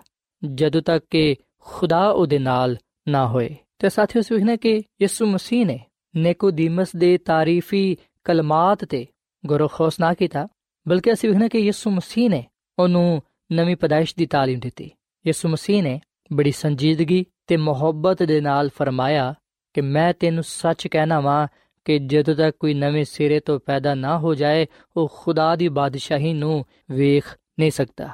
ਜਦੋਂ ਤੱਕ ਕਿ ਖੁਦਾ ਉਹਦੇ ਨਾਲ ਨਾ ਹੋਏ। ਤੇ ਸਾਥੀਓ ਸੁਖਨੇ ਕਿ ਯਿਸੂ ਮਸੀਹ ਨੇ ਨਿਕੋਦੀਮਸ ਦੇ ਤਾਰੀਫੀ ਕਲਮਾਤ ਤੇ ਗੌਰ ਖੋਸ ਨਾ ਕੀਤਾ ਬਲਕਿ ਅਸੀਂ ਵੇਖਣਾ ਕਿ ਯਿਸੂ ਮਸੀਹ ਨੇ ਉਹਨੂੰ ਨਵੀਂ ਪਦਾਇਸ਼ ਦੀ تعلیم ਦਿੱਤੀ ਯਿਸੂ ਮਸੀਹ ਨੇ ਬੜੀ ਸੰਜੀਦਗੀ ਤੇ ਮੁਹੱਬਤ ਦੇ ਨਾਲ ਫਰਮਾਇਆ ਕਿ ਮੈਂ ਤੈਨੂੰ ਸੱਚ ਕਹਿਣਾ ਵਾਂ ਕਿ ਜਦੋਂ ਤੱਕ ਕੋਈ ਨਵੇਂ ਸਿਰੇ ਤੋਂ ਪੈਦਾ ਨਾ ਹੋ ਜਾਏ ਉਹ ਖੁਦਾ ਦੀ ਬਾਦਸ਼ਾਹੀ ਨੂੰ ਵੇਖ ਨਹੀਂ ਸਕਦਾ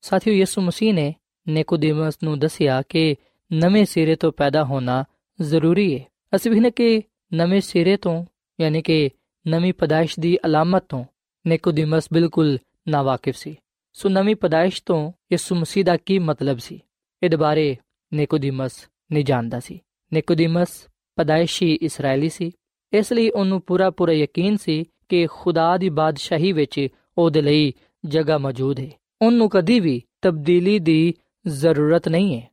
ਸਾਥੀਓ ਯਿਸੂ ਮਸੀਹ ਨੇ ਨਿਕੋਦੀਮਸ ਨੂੰ ਦੱਸਿਆ ਕਿ ਨਵੇਂ ਸਿਰੇ ਤੋਂ ਪੈਦਾ ਹੋਣਾ ਜ਼ਰੂਰੀ ਹੈ ਅਸੀਂ ਵੀ ਨੇ ਕਿ ਨਵੇਂ ਸਿਰੇ ਤੋਂ ਯਾਨੀ ਕਿ ਨਵੀਂ ਪਦਾਇਸ਼ ਦੀ ਅਲਾਮਤ ਤੋਂ ਨਿਕੋਦੀਮਸ ਬਿਲਕੁਲ ਨਾਵਾਕਿਫ ਸੀ। ਸੋ ਨਵੀਂ ਪਦਾਇਸ਼ ਤੋਂ ਯਿਸੂ ਮਸੀਹ ਦਾ ਕੀ ਮਤਲਬ ਸੀ? ਇਹਦੇ ਬਾਰੇ ਨਿਕੋਦੀਮਸ ਨਹੀਂ ਜਾਣਦਾ ਸੀ। ਨਿਕੋਦੀਮਸ ਪਦਾਇਸ਼ੀ ਇਸرائیਲੀ ਸੀ। ਇਸ ਲਈ ਉਹਨੂੰ ਪੂਰਾ ਪੂਰਾ ਯਕੀਨ ਸੀ ਕਿ ਖੁਦਾ ਦੀ ਬਾਦਸ਼ਾਹੀ ਵਿੱਚ ਉਹਦੇ ਲਈ ਜਗ੍ਹਾ ਮੌਜੂਦ ਹੈ। ਉਹਨੂੰ ਕਦੀ ਵੀ ਤਬਦੀਲੀ ਦੀ ਜ਼ਰੂਰਤ ਨਹੀਂ ਹੈ।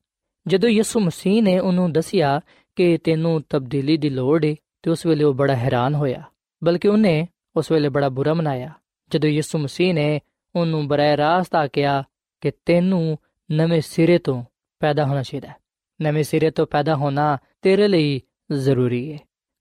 ਜਦੋਂ ਯਿਸੂ ਮਸੀਹ ਨੇ ਉਹਨੂੰ ਦੱਸਿਆ ਕਿ ਤੈਨੂੰ ਤਬਦੀਲੀ ਦੀ ਲੋੜ ਹੈ, ਤੇ ਉਸ ਵੇਲੇ ਉਹ ਬੜਾ ਹੈਰਾਨ ਹੋਇਆ। ਬਲਕਿ ਉਹਨੇ ਉਸ ਵੇਲੇ ਬੜਾ ਬੁਰਾ ਮਨਾਇਆ। ਜਦੋਂ ਯਿਸੂ ਮਸੀਹ ਨੇ ਉਹਨੂੰ ਬਰਾਏ ਰਾਸਤ ਆ ਕਿਹਾ ਕਿ ਤੈਨੂੰ ਨਵੇਂ ਸਿਰੇ ਤੋਂ ਪੈਦਾ ਹੋਣਾ ਚਾਹੀਦਾ ਹੈ। ਨਵੇਂ ਸਿਰੇ ਤੋਂ ਪੈਦਾ ਹੋਣਾ ਤੇਰੇ ਲਈ ਜ਼ਰੂਰੀ ਹੈ।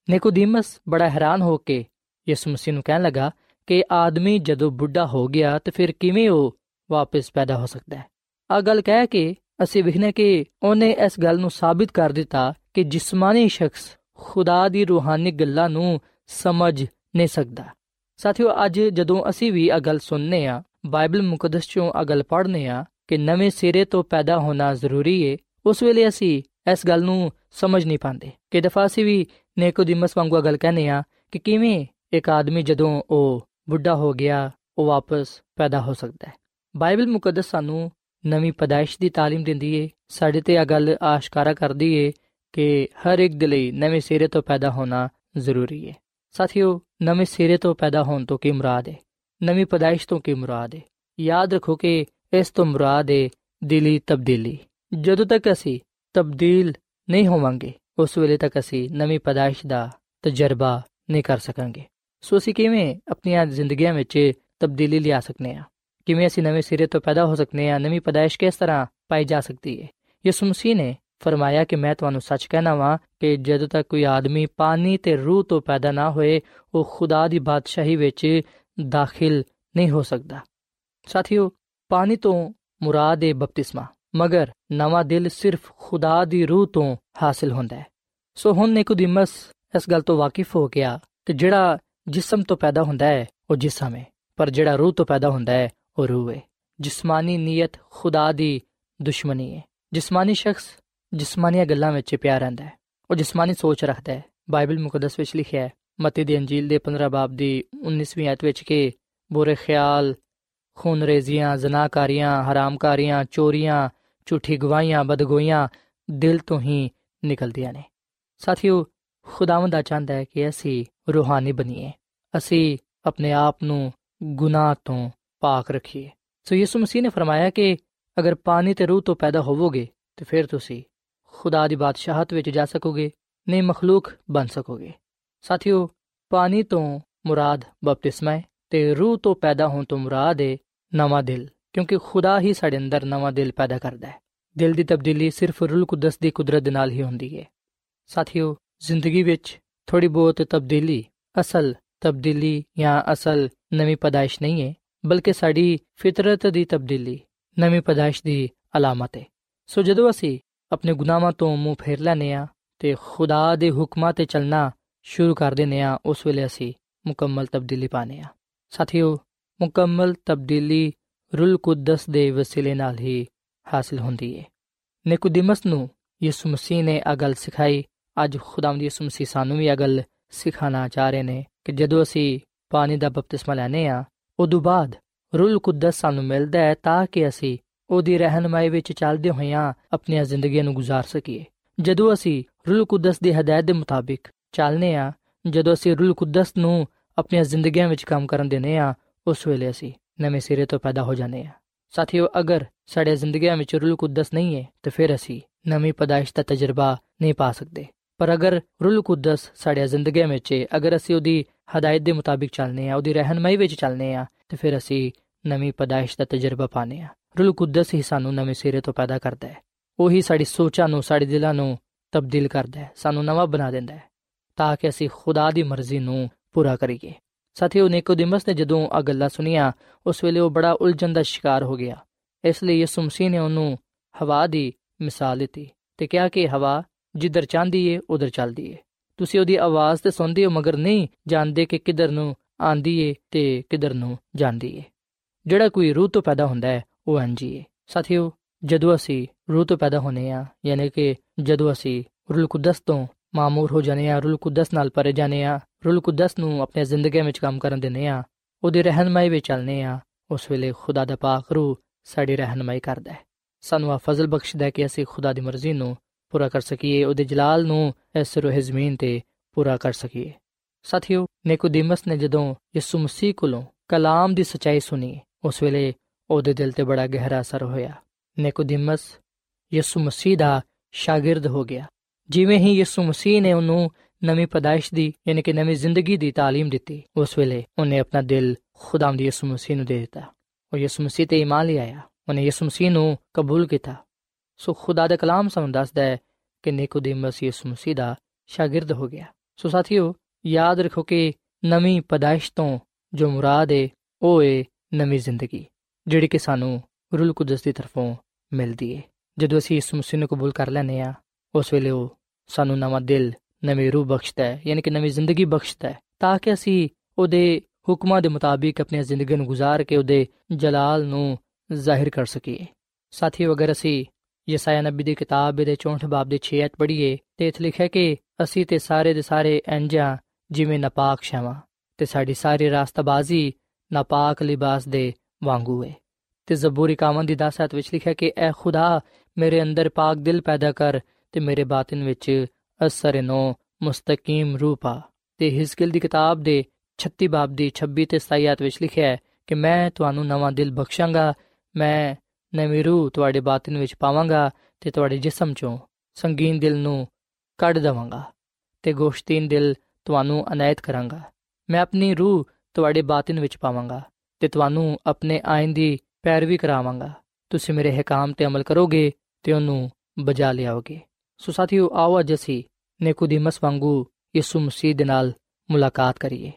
ਨਿਕੋਦੀਮਸ ਬੜਾ ਹੈਰਾਨ ਹੋ ਕੇ ਯਿਸੂ ਮਸੀਹ ਨੂੰ ਕਹਿਣ ਲੱਗਾ ਕਿ ਆਦਮੀ ਜਦੋਂ ਬੁੱਢਾ ਹੋ ਗਿਆ ਤੇ ਫਿਰ ਕਿਵੇਂ ਉਹ ਵਾਪਸ ਪੈਦਾ ਹੋ ਸਕਦਾ ਹੈ? ਆ ਗੱਲ ਕਹਿ ਕੇ ਅਸੀਂ ਵਿਖਨੇ ਕਿ ਉਹਨੇ ਇਸ ਗੱਲ ਨੂੰ ਸਾਬਿਤ ਕਰ ਦਿੱਤਾ ਕਿ ਜਿਸਮਾਨੀ ਸ਼ਖਸ ਖੁਦਾ ਦੀ ਰੂਹਾਨੀ ਗੱਲਾਂ ਨੂੰ ਸਮਝ ਨਹੀਂ ਸਕਦਾ ਸਾਥੀਓ ਅੱਜ ਜਦੋਂ ਅਸੀਂ ਵੀ ਇਹ ਗੱਲ ਸੁਣਨੇ ਆ ਬਾਈਬਲ ਮੁਕੱਦਸ ਚੋਂ ਇਹ ਗੱਲ ਪੜ੍ਹਨੇ ਆ ਕਿ ਨਵੇਂ ਸਿਰੇ ਤੋਂ ਪੈਦਾ ਹੋਣਾ ਜ਼ਰੂਰੀ ਏ ਉਸ ਵੇਲੇ ਅਸੀਂ ਇਸ ਗੱਲ ਨੂੰ ਸਮਝ ਨਹੀਂ ਪਾਉਂਦੇ ਕਿ ਦਫਾ ਅਸੀਂ ਵੀ ਨਿਕੋਦੀਮਸ ਵਾਂਗੂ ਗੱਲ ਕਹਿੰਦੇ ਆ ਕਿ ਕਿਵੇਂ ਇੱਕ ਆਦਮੀ ਜਦੋਂ ਉਹ ਬੁੱਢਾ ਹੋ ਗਿਆ ਉਹ ਵਾਪਸ ਪੈਦਾ ਹੋ ਸਕਦਾ ਹੈ ਬਾਈਬਲ ਮੁਕੱਦਸ ਸਾਨੂੰ ਨਵੀਂ ਪਦਾਇਸ਼ ਦੀ تعلیم ਦਿੰਦੀ ਏ ਸਾਡੇ ਤੇ ਇਹ ਗੱਲ ਆਸ਼ਕਾਰਾ ਕਰਦੀ ਏ ਕਿ ਹਰ ਇੱਕ ਦੇ ਲਈ ਨਵੇਂ ਸਿਰੇ ਤੋਂ ਪੈਦਾ ਹੋਣਾ ਜ਼ਰੂਰੀ ਏ ਸਾਥੀਓ, ਨਵੇਂ ਸਿਰੇ ਤੋਂ ਪੈਦਾ ਹੋਣ ਤੋਂ ਕੀ ਮੁਰਾਦ ਹੈ ਨਵੀਂ ਪਦਾਇਸ਼ ਤੋਂ ਕੀ ਮੁਰਾਦ ਹੈ ਯਾਦ ਰੱਖੋ ਕਿ ਇਸ ਤੋਂ ਮੁਰਾਦ ਹੈ ਦਿਲੀ ਤਬਦੀਲੀ। ਜਦੋਂ ਤੱਕ ਅਸੀਂ ਤਬਦੀਲ ਨਹੀਂ ਹੋਵਾਂਗੇ, ਉਸ ਵੇਲੇ ਤੱਕ ਅਸੀਂ ਨਵੀਂ ਪਦਾਇਸ਼ ਦਾ ਤਜਰਬਾ ਨਹੀਂ ਕਰ ਸਕਾਂਗੇ। ਸੋ ਅਸੀਂ ਕਿਵੇਂ ਆਪਣੀਆਂ ਜ਼ਿੰਦਗੀਆਂ ਵਿੱਚ ਤਬਦੀਲੀ ਲਿਆ ਸਕਨੇ ਆ? ਕਿਵੇਂ ਅਸੀਂ ਨਵੇਂ ਸਿਰੇ ਤੋਂ ਪੈਦਾ ਹੋ ਸਕਨੇ ਆ? ਨਵੀਂ ਪਦਾਇਸ਼ ਕਿਸ ਤਰ੍ਹਾਂ ਪਾਈ ਜਾ ਸਕਦੀ ਹੈ ਯਿਸੂ ਮਸੀਹ ਨੇ ਫਰਮਾਇਆ ਕਿ ਮੈਂ ਤੁਹਾਨੂੰ ਸੱਚ ਕਹਿਣਾ ਵਾਂ ਕਿ ਜਦੋਂ ਤੱਕ ਕੋਈ ਆਦਮੀ ਪਾਣੀ ਤੇ ਰੂਹ ਤੋਂ ਪੈਦਾ ਨਾ ਹੋਏ, ਉਹ ਖੁਦਾ ਦੀ ਬਾਦਸ਼ਾਹੀ ਵਿੱਚ ਦਾਖਲ ਨਹੀਂ ਹੋ ਸਕਦਾ। ਸਾਥੀਓ, ਪਾਣੀ ਤੋਂ ਮੁਰਾਦ ਹੈ ਬਪਤਿਸਮਾ, ਮਗਰ ਨਵਾਂ ਦਿਲ ਸਿਰਫ ਖੁਦਾ ਦੀ ਰੂਹ ਤੋਂ ਹਾਸਲ ਹੁੰਦਾ ਹੈ। ਸੋ ਹੁਣ ਨਿਕੋਦੀਮਸ ਇਸ ਗੱਲ ਤੋਂ ਵਾਕਿਫ ਹੋ ਗਿਆ ਕਿ ਜਿਹੜਾ ਜਿਸਮ ਤੋਂ ਪੈਦਾ ਹੁੰਦਾ ਹੈ, ਉਹ ਜਿਸਮ ਹੈ ਪਰ ਜਿਹੜਾ ਰੂਹ ਤੋਂ ਪੈਦਾ ਹੁੰਦਾ ਹੈ, ਉਹ ਰੂਹ ਹੈ ਜਿਸਮਾਨੀ ਨੀਅਤ ਖੁਦਾ ਦੀ ਦੁਸ਼ਮਣੀ ਹੈ ਜਿਸਮਾਨੀ ਸ਼ਖਸ ਜਿਸਮਾਨੀਆਂ ਗੱਲਾਂ ਵਿੱਚ ਪਿਆ ਰਹਿੰਦਾ ਹੈ। ਉਹ ਜਿਸਮਾਨੀ ਸੋਚ ਰੱਖਦਾ ਹੈ। ਬਾਈਬਲ ਮੁਕੱਦਸ ਵਿੱਚ ਲਿਖਿਆ ਹੈ, ਮਤੀ ਦੀ ਅੰਜੀਲ ਦੇ 15 ਬਾਬ ਦੀ 19ਵੀਂ ਆਇਤ ਵਿੱਚ ਕਿ ਬੁਰੇ ਖਿਆਲ ਖੂਨਰੇਜ਼ੀਆਂ ਜ਼ਨਾਕਾਰੀਆਂ ਹਰਾਮਕਾਰੀਆਂ, ਚੋਰੀਆਂ, ਝੂਠੀ ਗਵਾਹੀਆਂ ਬਦਗੋਈਆਂ ਦਿਲ ਤੋਂ ਹੀ ਨਿਕਲਦੀਆਂ ਨੇ। ਸਾਥੀਓ, ਖੁਦਾਵੰਦ ਆ ਚਾਹੁੰਦਾ ਹੈ ਕਿ ਅਸੀਂ ਰੂਹਾਨੀ ਬਣੀਏ। ਅਸੀਂ ਆਪਣੇ ਆਪ ਨੂੰ ਗੁਨਾਹ ਤੋਂ ਪਾਕ ਰੱਖੀਏ। ਸੋ ਯਿਸੂ ਮਸੀਹ ਨੇ ਫਰਮਾਇਆ ਕਿ ਅਗਰ ਪਾਣੀ ਤੇ ਰੂਹ ਤੋਂ ਪੈਦਾ ਹੋਵੋਗੇ, ਤੇ ਫਿਰ ਤੁਸੀਂ ਖੁਦਾ ਦੀ ਬਾਦਸ਼ਾਹਤ ਵਿੱਚ ਜਾ ਸਕੋਗੇ, ਨਹੀਂ ਮਖਲੂਕ ਬਣ ਸਕੋਗੇ। ਸਾਥੀਓ, ਪਾਣੀ ਤੋਂ ਮੁਰਾਦ ਬਪਤਿਸਮਾ ਹੈ ਤੇ ਰੂਹ ਤੋਂ ਪੈਦਾ ਹੋਣ ਤੋਂ ਮੁਰਾਦ ਹੈ ਨਵਾਂ ਦਿਲ, ਕਿਉਂਕਿ ਖੁਦਾ ਹੀ ਸਾਡੇ ਅੰਦਰ ਨਵਾਂ ਦਿਲ ਪੈਦਾ ਕਰਦਾ ਹੈ। ਦਿਲ ਦੀ ਤਬਦੀਲੀ ਸਿਰਫ ਰੂਲ ਕੁਦਸ ਦੀ ਕੁਦਰਤ ਦੇ ਨਾਲ ਹੀ ਹੁੰਦੀ ਹੈ ਸਾਥੀਓ, ਜ਼ਿੰਦਗੀ ਵਿੱਚ ਥੋੜੀ ਬਹੁਤ ਤਬਦੀਲੀ ਅਸਲ ਤਬਦੀਲੀ ਜਾਂ ਅਸਲ ਨਵੀਂ ਪਦਾਇਸ਼ ਨਹੀਂ ਹੈ ਬਲਕਿ ਸਾਡੀ ਫਿਤਰਤ ਦੀ ਤਬਦੀਲੀ ਨਵੀਂ ਪਦਾਇਸ਼ ਦੀ ਅਲਾਮਤ ਹੈ ਸੋ ਜਦੋਂ ਅਸੀਂ ਆਪਣੇ ਗੁਨਾਹਾਂ ਤੋਂ ਮੂੰਹ ਫੇਰ ਲੈਨੇ ਆ ਤੇ ਖੁਦਾ ਦੇ ਹੁਕਮਾਂ ਤੇ ਚੱਲਣਾ ਸ਼ੁਰੂ ਕਰ ਦਿੰਦੇ ਆ ਉਸ ਵੇਲੇ ਅਸੀਂ ਮੁਕੰਮਲ ਤਬਦੀਲੀ ਪਾਣੇ ਆ ਸਾਥੀਓ, ਮੁਕੰਮਲ ਤਬਦੀਲੀ ਰੂਲ ਕੁਦਸ ਦੇ ਵਸੀਲੇ ਨਾਲ ਹੀ ਹਾਸਲ ਹੁੰਦੀ ਹੈ ਨਿਕੋਦੀਮਸ ਨੂੰ ਯਿਸੂ ਮਸੀਹ ਨੇ ਇਹ ਗੱਲ ਸਿਖਾਈ। ਅੱਜ ਖੁਦਾਵੰਦ ਯਿਸੂ ਮਸੀਹ ਸਾਨੂੰ ਵੀ ਇਹ ਗੱਲ ਸਿਖਾਣਾ ਚਾਹ ਰਹੇ ਨੇ ਕਿ ਜਦੋਂ ਅਸੀਂ ਪਾਣੀ ਦਾ ਬਪਤਿਸਮਾ ਲੈਨੇ ਆ ਉਦੋਂ ਬਾਅਦ ਰੂਲ ਕੁਦਸ ਸਾਨੂੰ ਮਿਲਦਾ ਹੈ ਤਾਂ ਕਿ ਅਸੀਂ ਉਹਦੀ ਰਹਿਨਮਾਈ ਵਿੱਚ ਚੱਲਦੇ ਹੋਇਆਂ ਆਪਣੀਆਂ ਜ਼ਿੰਦਗੀਆਂ ਨੂੰ گزار ਸਕੀਏ ਜਦੋਂ ਅਸੀਂ ਰੂਲ ਕੁਦਸ ਦੀ ਹਦਾਇਤ ਦੇ ਮੁਤਾਬਿਕ ਚੱਲਨੇ ਆ ਜਦੋਂ ਅਸੀਂ ਰੂਲ ਕੁਦਸ ਨੂੰ ਆਪਣੀਆਂ ਜ਼ਿੰਦਗੀਆਂ ਵਿੱਚ ਕੰਮ ਕਰਨ ਦੇਨੇ ਆ ਉਸ ਵੇਲੇ ਅਸੀਂ ਨਵੇਂ ਸਿਰੇ ਤੋਂ ਪੈਦਾ ਹੋ ਜਾਂਦੇ ਆ ਸਾਥੀਓ ਅਗਰ ਸਾਡੇ ਜ਼ਿੰਦਗੀਆਂ ਵਿੱਚ ਰੂਲ ਕੁਦਸ ਨਹੀਂ ਹੈ ਤਾਂ ਫਿਰ ਅਸੀਂ ਨਵੀਂ ਪਦਾਇਸ਼ ਦਾ ਤਜਰਬਾ ਨਹੀਂ ਪਾ ਸਕਦੇ ਪਰ ਅਗਰ ਰੂਲ ਕੁਦਸ ਸਾਡੇ ਜ਼ਿੰਦਗੀਆਂ ਵਿੱਚ ਹੈ ਅਗਰ ਅਸੀਂ ਉਹਦੀ ਹਦਾਇਤ ਦੇ ਮੁਤਾਬਿਕ ਚੱਲਨੇ ਆ ਉਹਦੀ ਰਹਿਨਮਾਈ ਵਿੱਚ ਚੱਲਨੇ ਆ ਤੇ ਫਿਰ ਅਸੀਂ ਨਵੀਂ ਪਦਾਇਸ਼ ਦਾ ਤਜਰਬਾ ਪਾਣੇ ਆ ਰੂਲ ਕੁਦਸ ਹੀ ਸਾਨੂੰ ਨਵੇਂ ਸਿਰੇ ਤੋਂ ਪੈਦਾ ਕਰਦਾ ਹੈ। ਉਹੀ ਸਾਡੀ ਸੋਚਾਂ ਨੂੰ, ਸਾਡੇ ਦਿਲਾਂ ਨੂੰ ਤਬਦੀਲ ਕਰਦਾ ਹੈ। ਸਾਨੂੰ ਨਵਾਂ ਬਣਾ ਦਿੰਦਾ ਹੈ, ਤਾਂ ਕਿ ਅਸੀਂ ਖੁਦਾ ਦੀ ਮਰਜ਼ੀ ਨੂੰ ਪੂਰਾ ਕਰੀਏ। ਸਾਥੀਓ, ਨਿਕੋਦੀਮਸ ਨੇ ਜਦੋਂ ਆ ਗੱਲਾਂ ਸੁਨੀਆਂ ਉਸ ਵੇਲੇ ਉਹ ਬੜਾ ਉਲਝਣ ਦਾ ਸ਼ਿਕਾਰ ਹੋ ਗਿਆ। ਇਸ ਲਈ ਯਿਸੂ ਮਸੀਹ ਨੇ ਉਹਨੂੰ ਹਵਾ ਦੀ ਮਿਸਾਲ ਦਿੱਤੀ ਤੇ ਕਿਹਾ ਕਿ ਹਵਾ ਜਿੱਧਰ ਚਾਹੁੰਦੀ ਏ, ਉਧਰ ਚੱਲਦੀ ਏ। ਤੁਸੀਂ ਉਹਦੀ ਆਵਾਜ਼ ਤੇ ਸੁਣਦੇ ਹੋ, ਮਗਰ ਨਹੀਂ ਜਾਣਦੇ ਕਿ ਕਿੱਧਰ ਨੂੰ ਆਂਦੀ ਏ ਤੇ ਕਿੱਧਰ ਨੂੰ ਜਾਂਦੀ ਏ। ਜਿਹੜਾ ਕੋਈ ਰੂਹ ਤੋਂ ਪੈਦਾ ਹੁੰਦਾ ਹੈ ਉਹ ਅੰਜੀ ਏ ਸਾਥੀਓ, ਜਦੋਂ ਅਸੀਂ ਰੂਹ ਤੋਂ ਪੈਦਾ ਹੋਨੇ ਆ ਯਾਨੀ ਕਿ ਜਦੋਂ ਅਸੀਂ ਰੂਲ ਕੁਦਸ ਤੋਂ ਮਾਮੂਰ ਹੋ ਜਾਣੇ ਆ ਰੂਲ ਕੁਦਸ ਨਾਲ ਪਰੇ ਜਾਣੇ ਆ ਰੂਲ ਕੁਦਸ ਨੂੰ ਆਪਣੇ ਜ਼ਿੰਦਗੀ ਵਿੱਚ ਕੰਮ ਕਰਨ ਦਿੰਦੇ ਆ ਉਹਦੀ ਰਹਿਨਮਾਈ ਵਿੱਚ ਚੱਲਨੇ ਆ ਉਸ ਵੇਲੇ ਖੁਦਾ ਦਾ ਪਾਕ ਰੂਹ ਸਾਡੀ ਰਹਿਨਮਾਈ ਕਰਦਾ ਹੈ। ਸਾਨੂੰ ਆ ਫਜ਼ਲ ਬਖਸ਼ਦਾ ਹੈ ਕਿ ਅਸੀਂ ਖੁਦਾ ਦੀ ਮਰਜ਼ੀ ਨੂੰ ਪੂਰਾ ਕਰ ਸਕੀਏ, ਉਹਦੇ ਜਲਾਲ ਨੂੰ ਇਸ ਰੋਹ ਜ਼ਮੀਨ ਤੇ ਪੂਰਾ ਕਰ ਸਕੀਏ। ਸਾਥੀਓ, ਨਿਕੋਦੀਮਸ ਨੇ ਜਦੋਂ ਯਿਸੂ ਮਸੀਹ ਕੋਲੋਂ ਕਲਾਮ ਦੀ ਸਚਾਈ ਸੁਣੀ, ਉਸ ਵੇਲੇ ਉਹਦੇ ਦਿਲ ਤੇ ਬੜਾ ਗਹਿਰਾ ਅਸਰ ਹੋਇਆ। ਨਿਕੋਦੀਮਸ, ਯਿਸੂ ਮਸੀਹ ਦਾ ਸ਼ਾਗਿਰਦ ਹੋ ਗਿਆ। ਜਿਵੇਂ ਹੀ ਯਿਸੂ ਮਸੀਹ ਨੇ ਉਹਨੂੰ ਨਵੀਂ ਪਦਾਇਸ਼ ਦੀ, ਯਾਨੀ ਕਿ ਨਵੀਂ ਜ਼ਿੰਦਗੀ ਦੀ ਤਾਲੀਮ ਦਿੱਤੀ, ਉਸ ਵੇਲੇ ਉਹਨੇ ਆਪਣਾ ਦਿਲ ਖੁਦਾਵੰਦ ਯਿਸੂ ਮਸੀਹ ਨੂੰ ਦੇ ਦਿੱਤਾ। ਉਹ ਯਿਸੂ ਮਸੀਹ ਤੇ ਈਮਾਨ ਲਿਆਇਆ ਉਹਨੇ ਯਿਸੂ ਮਸੀਹ ਨੂੰ ਕਬੂਲ ਕੀਤਾ। ਸੋ ਖੁਦਾ ਦਾ ਕਲਾਮ ਸਾਨੂੰ ਦੱਸਦਾ ਹੈ ਕਿ ਨਿਕੋਦੀਮਸ ਯਿਸੂ ਮਸੀਹ ਦਾ ਸ਼ਾਗਿਰਦ ਹੋ ਗਿਆ। ਸੋ ਸਾਥੀਓ, ਯਾਦ ਰੱਖੋ ਕਿ ਨਵੀਂ ਪਦਾਇਸ਼ ਤੋਂ ਜੋ ਮੁਰਾਦ ਹੈ ਉਹ ਹੈ ਨਵੀਂ ਜ਼ਿੰਦਗੀ। ਜਿਹੜੀ ਕਿ ਸਾਨੂੰ ਰੂਲ ਕੁਦਸ ਦੀ ਤਰਫੋਂ ਮਿਲਦੀ ਹੈ ਜਦੋਂ ਅਸੀਂ ਯਿਸੂ ਮਸੀਹ ਨੂੰ ਕਬੂਲ ਕਰ ਲੈਨੇ ਆ ਉਸ ਵੇਲੇ ਉਹ ਸਾਨੂੰ ਨਵਾਂ ਦਿਲ ਨਵੀਂ ਰੂਹ ਬਖਸ਼ਦਾ ਹੈ ਯਾਨੀ ਕਿ ਨਵੀਂ ਜ਼ਿੰਦਗੀ ਬਖਸ਼ਦਾ ਹੈ ਤਾਂ ਕਿ ਅਸੀਂ ਉਹਦੇ ਹੁਕਮਾਂ ਦੇ ਮੁਤਾਬਿਕ ਆਪਣੀ ਜ਼ਿੰਦਗੀ ਨੂੰ گزار ਕੇ ਉਹਦੇ ਜਲਾਲ ਨੂੰ ਜ਼ਾਹਿਰ ਕਰ ਸਕੀਏ ਸਾਥੀਓ ਅਗਰ ਅਸੀਂ ਯਸਾਇਆ ਨਬੀ ਦੀ ਕਿਤਾਬ ਦੇ 64 ਬਾਬ ਦੇ 6 ਅਧ ਪੜ੍ਹੀਏ ਤੇ ਇੱਥੇ ਲਿਖਿਆ ਕਿ ਅਸੀਂ ਤੇ ਸਾਰੇ ਦੇ ਸਾਰੇ ਇੰਜਾਂ ਜਿਵੇਂ ਨਾਪਾਕ ਸ਼ਾਵਾਂ ਤੇ ਸਾਡੀ ਸਾਰੀ ਰਾਸਤਾਬਾਜ਼ੀ ਨਾਪਾਕ ਲਿਬਾਸ ਦੇ ਵਾਂਗੂ ਹੈ ਤੇ ਜ਼ਬੂਰੀ ਕਾਮਨ ਦੀ 10 ਅਧ ਵਿੱਚ ਲਿਖਿਆ ਕਿ, ਐ ਖੁਦਾ, ਮੇਰੇ ਅੰਦਰ ਪਾਕ ਦਿਲ ਪੈਦਾ ਕਰ ਤੇ ਮੇਰੇ ਬਾਤਨ ਵਿੱਚ ਅਸਰ ਨੋ ਮੁਸਤਕੀਮ ਰੂਪਾ ਤੇ ਹਿਸਕਿਲ ਦੀ ਕਿਤਾਬ ਦੇ 36 ਬਾਬ ਦੀ 26 ਤੇ 27 ਆਇਤ ਵਿੱਚ ਲਿਖਿਆ ਹੈ ਕਿ, ਮੈਂ ਤੁਹਾਨੂੰ ਨਵਾਂ ਦਿਲ ਬਖਸ਼ਾਂਗਾ, ਮੈਂ ਨਵੀਂ ਰੂਹ ਤੁਹਾਡੇ ਬਾਤਨ ਵਿੱਚ ਪਾਵਾਂਗਾ ਤੇ ਤੁਹਾਡੇ ਜਿਸਮ ਚੋਂ ਸੰਗੀਨ ਦਿਲ ਨੂੰ ਕੱਢ ਦਵਾਂਗਾ ਤੇ ਗੋਸ਼ਤੀਨ ਦਿਲ ਤੁਹਾਨੂੰ ਅਨਾਇਤ ਕਰਾਂਗਾ। ਮੈਂ ਆਪਣੀ ਰੂਹ ਤੁਹਾਡੇ ਬਾਤਨ ਵਿੱਚ ਪਾਵਾਂਗਾ। ਤੇ ਤੁਹਾਨੂੰ ਆਪਣੇ ਆਇਨ ਦੀ ਪੈਰਵੀ ਕਰਾਵਾਂਗਾ ਤੁਸੀਂ ਮੇਰੇ ਹਕਾਮ ਤੇ ਅਮਲ ਕਰੋਗੇ ਤੇ ਉਹਨੂੰ ਬਜਾ ਲਿਆਓਗੇ ਸੋ ਸਾਥੀਓ ਆਓ ਅੱਜ ਅਸੀਂ ਨਿਕੋਦੀਮਸ ਵਾਂਗੂ ਯਿਸੂ ਮਸੀਹ ਦੇ ਨਾਲ ਮੁਲਾਕਾਤ ਕਰੀਏ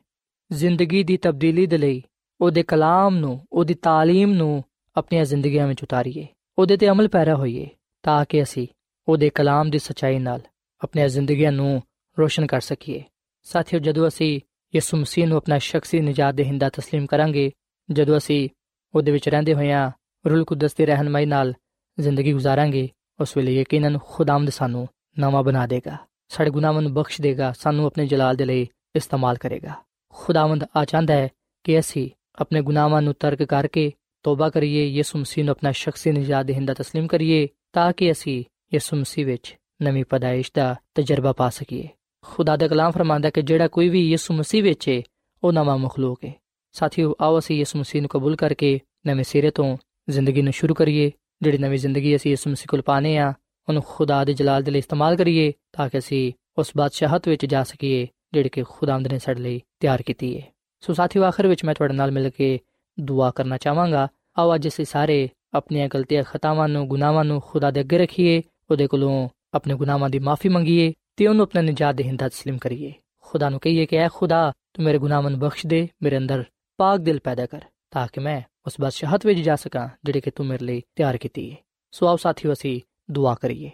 ਜ਼ਿੰਦਗੀ ਦੀ ਤਬਦੀਲੀ ਦੇ ਲਈ ਉਹਦੇ ਕਲਾਮ ਨੂੰ ਉਹਦੀ تعلیم ਨੂੰ ਆਪਣੀਆਂ ਜ਼ਿੰਦਗੀਆਂ ਵਿੱਚ ਉਤਾਰੀਏ ਉਹਦੇ ਤੇ ਅਮਲ ਪੈਰਾ ਹੋਈਏ ਤਾਂ ਕਿ ਅਸੀਂ ਉਹਦੇ ਕਲਾਮ ਦੀ ਸਚਾਈ ਨਾਲ ਆਪਣੀਆਂ ਜ਼ਿੰਦਗੀਆਂ ਨੂੰ ਰੋਸ਼ਨ ਕਰ ਸਕੀਏ ਸਾਥੀਓ ਜਦੋਂ ਅਸੀਂ ਯਿਸੂ ਮਸੀਹ ਨੂੰ ਆਪਣਾ ਸ਼ਖਸੀ ਨਜਾਤ ਦੇਹਿੰਦਾ تسلیم ਕਰਾਂਗੇ ਜਦੋਂ ਅਸੀਂ ਉਹਦੇ ਵਿੱਚ ਰਹਿੰਦੇ ਹੋਇਆਂ ਰੂਲ ਕੁਦਸ ਦੀ ਰਹਿਨਮਾਈ ਨਾਲ ਜ਼ਿੰਦਗੀ گزارਾਂਗੇ ਉਸ ਵੇਲੇ ਯਕੀਨਨ ਖੁਦਾਵੰਦ ਸਾਨੂੰ ਨਵਾਂ ਬਣਾ ਦੇਗਾ। ਸਾਡੇ ਗੁਨਾਹਾਂ ਨੂੰ ਬਖਸ਼ ਦੇਗਾ, ਸਾਨੂੰ ਆਪਣੇ ਜਲਾਲ ਦੇ ਲਈ ਇਸਤੇਮਾਲ ਕਰੇਗਾ। ਖੁਦਾਵੰਦ ਆ ਚਾਹੁੰਦਾ ਹੈ ਕਿ ਅਸੀਂ ਆਪਣੇ ਗੁਨਾਹਾਂ ਨੂੰ ਤਰਕ ਕਰਕੇ ਤੋਬਾ ਕਰੀਏ, ਯਿਸੂ ਮਸੀਹ ਨੂੰ ਆਪਣਾ ਸ਼ਖਸੀ ਨਜਾਤ ਦਹਿੰਦਾ تسلیم ਕਰੀਏ, ਤਾਂ ਕਿ ਅਸੀਂ ਯਿਸੂ ਮਸੀਹ ਵਿੱਚ ਨਵੀਂ ਪਦਾਇਸ਼ ਦਾ ਤਜਰਬਾ ਪਾ ਸਕੀਏ। ਖੁਦਾ ਦਾ ਕਲਾਮ ਫਰਮਾਂਦਾ ਕਿ ਜਿਹੜਾ ਕੋਈ ਵੀ ਯਿਸੂ ਮਸੀਹ ਵਿੱਚ ਹੈ, ਉਹ ਨਵਾਂ ਮਖਲੂਕ ਹੈ। ਸਾਥੀਓ ਆਓ ਅਸੀਂ ਯਿਸੂ ਮਸੀਹ ਨੂੰ ਕਬੂਲ ਕਰਕੇ ਨਵੇਂ ਸਿਰੇ ਤੋਂ ਜ਼ਿੰਦਗੀ ਨੂੰ ਸ਼ੁਰੂ ਕਰੀਏ ਜਿਹੜੀ ਨਵੀਂ ਜ਼ਿੰਦਗੀ ਅਸੀਂ ਯਿਸੂ ਮਸੀਹ ਕੋਲ ਪਾਣੇ ਆ ਉਹਨੂੰ ਖੁਦਾ ਦੇ ਜਲਾਲ ਦੇ ਲਈ ਇਸਤੇਮਾਲ ਕਰੀਏ ਤਾਂ ਕਿ ਅਸੀਂ ਉਸ ਬਾਦਸ਼ਾਹਤ ਵਿੱਚ ਜਾ ਸਕੀਏ ਜਿਹੜੀ ਕਿ ਖੁਦਾਵੰਦ ਨੇ ਸਾਡੇ ਲਈ ਤਿਆਰ ਕੀਤੀ ਹੈ ਸੋ ਸਾਥੀਓ ਆਖਰ ਵਿੱਚ ਮੈਂ ਤੁਹਾਡੇ ਨਾਲ ਮਿਲ ਕੇ ਦੁਆ ਕਰਨਾ ਚਾਹਾਂਗਾ ਆਓ ਅੱਜ ਅਸੀਂ ਸਾਰੇ ਆਪਣੀਆਂ ਗਲਤੀਆਂ ਖਤਾਵਾਂ ਨੂੰ ਗੁਨਾਹਾਂ ਨੂੰ ਖੁਦਾ ਦੇ ਅੱਗੇ ਰੱਖੀਏ ਉਹਦੇ ਕੋਲੋਂ ਆਪਣੇ ਗੁਨਾਹਾਂ ਦੀ ਮਾਫੀ ਮੰਗੀਏ ਤੇ ਉਹਨੂੰ ਆਪਣਾ ਨਜਾਤ ਦੇ ਹਿੰਦਾ تسلیم ਕਰੀਏ ਖੁਦਾ ਨੂੰ ਕਹੀਏ ਕਿ ਐ ਖੁਦਾ ਤੂੰ ਮੇਰੇ ਗੁਨਾਹਾਂ ਨੂੰ ਬਖਸ਼ ਦੇ ਮੇਰੇ ਅੰਦਰ ਪਾਕ ਦਿਲ ਪੈਦਾ ਕਰ ਤਾਂ ਕਿ ਮੈਂ ਉਸ ਬਾਦਸ਼ਾਹਤ ਵਿੱਚ ਜਾ ਸਕਾਂ ਜਿਹੜੇ ਕਿ ਤੂੰ ਮੇਰੇ ਲਈ ਤਿਆਰ ਕੀਤੀ ਹੈ ਸੋ ਆਓ ਸਾਥੀਓ ਅਸੀਂ ਦੁਆ ਕਰੀਏ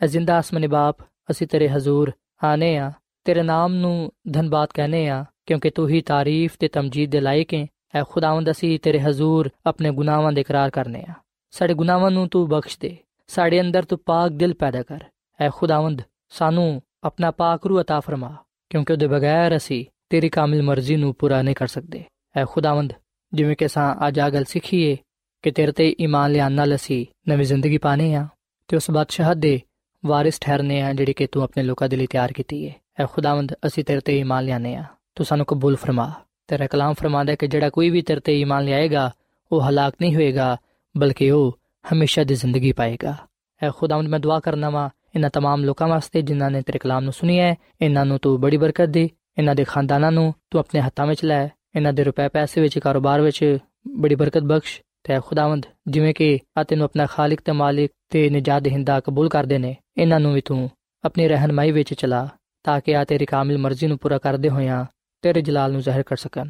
ਐ ਜ਼ਿੰਦਾ ਅਸਮਾਨੀ ਬਾਪ ਅਸੀਂ ਤੇਰੇ ਹਜ਼ੂਰ ਆਨੇ ਆ ਤੇਰੇ ਨਾਮ ਨੂੰ ਧੰਨਵਾਦ ਕਹਨੇ ਆ ਕਿਉਂਕਿ ਤੂੰ ਹੀ ਤਾਰੀਫ ਤੇ ਤਮਜੀਦ ਦੇ ਲਾਇਕ ਹੈ ਐ ਖੁਦਾਵੰਦ ਅਸੀਂ ਤੇਰੇ ਹਜ਼ੂਰ ਆਪਣੇ ਗੁਨਾਹਾਂ ਦੇ ਇਕਰਾਰ ਕਰਨੇ ਆ ਸਾਡੇ ਗੁਨਾਹਾਂ ਨੂੰ ਤੂੰ ਬਖਸ਼ ਦੇ ਸਾਡੇ ਅੰਦਰ ਤੂੰ ਪਾਕ ਦਿਲ ਪੈਦਾ ਕਰ ਐ ਖੁਦਾਵੰਦ ਸਾਨੂੰ ਆਪਣਾ ਪਾਕ ਰੂ عطا ਫਰਮਾ ਕਿਉਂਕਿ ਉਹਦੇ ਬਗੈਰ ਅਸੀਂ ਤੇਰੀ ਕਾਮਿਲ ਮਰਜ਼ੀ ਨੂੰ ਪੂਰਾ ਨਹੀਂ ਕਰ ਸਕਦੇ ਐ ਖੁਦਾਵੰਦ ਜਿਵੇਂ ਕਿ ਸਾਂ ਅੱਜ ਆ ਗੱਲ ਸਿੱਖੀਏ ਕਿ ਤੇਰੇ ਤੇ ਈਮਾਨ ਲਿਆਉਣ ਨਾਲ ਅਸੀਂ ਨਵੀਂ ਜ਼ਿੰਦਗੀ ਪਾਣੇ ਆ ਤੇ ਉਸ ਬਾਦਸ਼ਾਹ ਦੇ ਵਾਰਿਸ ਠਹਿਰਨੇ ਆ ਜਿਹੜੇ ਕਿ ਤੂੰ ਆਪਣੇ ਲੋਕਾਂ ਦੇ ਲਈ ਤਿਆਰ ਕੀਤੀ ਹੈ ਐ ਖੁਦਾਵੰਦ ਅਸੀਂ ਤੇਰੇ ਤੇ ਈਮਾਨ ਲਿਆਨੇ ਆ ਤੂੰ ਸਾਨੂੰ ਕਬੂਲ ਫਰਮਾ ਤੇਰਾ ਕਲਾਮ ਫਰਮਾਦਾ ਕਿ ਜਿਹੜਾ ਕੋਈ ਵੀ ਤੇਰੇ ਤੇ ਈਮਾਨ ਲਿਆਏਗਾ ਉਹ ਹਲਾਕ ਨਹੀਂ ਹੋਏਗਾ ਬਲਕਿ ਉਹ ਹਮੇਸ਼ਾ ਦੀ ਜ਼ਿੰਦਗੀ ਪਾਏਗਾ ਐ ਖੁਦਾਵੰਦ ਮੈਂ ਦੁਆ ਕਰਨਾ ਵਾ ਇਹਨਾਂ तमाम ਲੋਕਾਂ ਵਾਸਤੇ ਜਿਨ੍ਹਾਂ ਨੇ ਤੇਰੇ ਕਲਾਮ ਨੂੰ ਸੁਣੀ ਹੈ ਇਹਨਾਂ ਨੂੰ ਤੂੰ ਬੜੀ ਬਰਕਤ ਦੇ ਇਹਨਾਂ ਦੇ ਖਾਨਦਾਨਾਂ ਨੂੰ ਤੂੰ ਆਪਣੇ ਹੱਥਾਂ ਵਿੱਚ ਲੈ ਇਹਨਾਂ ਦੇ ਰੁਪਏ ਪੈਸੇ ਵਿੱਚ ਕਾਰੋਬਾਰ ਵਿੱਚ ਬੜੀ ਬਰਕਤ ਬਖਸ਼। ਤੇ ਖੁਦਾਵੰਦ, ਜਿਵੇਂ ਕਿ ਆ ਤੈਨੂੰ ਆਪਣਾ ਖਾਲਕ ਤੇ ਮਾਲਿਕ ਤੇ ਨਜਾਤ ਦੇਹਿੰਦਾ ਕਬੂਲ ਕਰਦੇ ਨੇ, ਇਹਨਾਂ ਨੂੰ ਵੀ ਤੂੰ ਆਪਣੀ ਰਹਿਨਮਾਈ ਵਿੱਚ ਚਲਾ, ਤਾਂ ਕਿ ਆ ਤੇਰੀ ਕਾਮਿਲ ਮਰਜ਼ੀ ਨੂੰ ਪੂਰਾ ਕਰਦੇ ਹੋਇਆਂ ਤੇਰੇ ਜਲਾਲ ਨੂੰ ਜ਼ਾਹਿਰ ਕਰ ਸਕਣ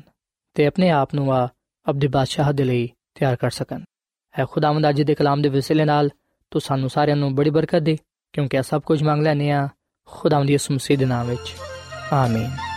ਤੇ ਆਪਣੇ ਆਪ ਨੂੰ ਆ ਅਬਦੀ ਬਾਦਸ਼ਾਹ ਦੇ ਲਈ ਤਿਆਰ ਕਰ ਸਕਣ। ਹੈ ਖੁਦਾਵੰਦ, ਅੱਜ ਦੇ ਕਲਾਮ ਦੇ ਵਸਿਲੇ ਨਾਲ ਤੂੰ ਸਾਨੂੰ ਸਾਰਿਆਂ ਨੂੰ ਬੜੀ ਬਰਕਤ ਦੇ, ਕਿਉਂਕਿ ਆ ਸਭ ਕੁਝ ਮੰਗ ਲੈਨੇ ਆ ਖੁਦਾਵੰਦ ਯਿਸੂ ਮਸੀਹ ਦੇ ਨਾਮ ਵਿੱਚ। ਆਮੀਨ।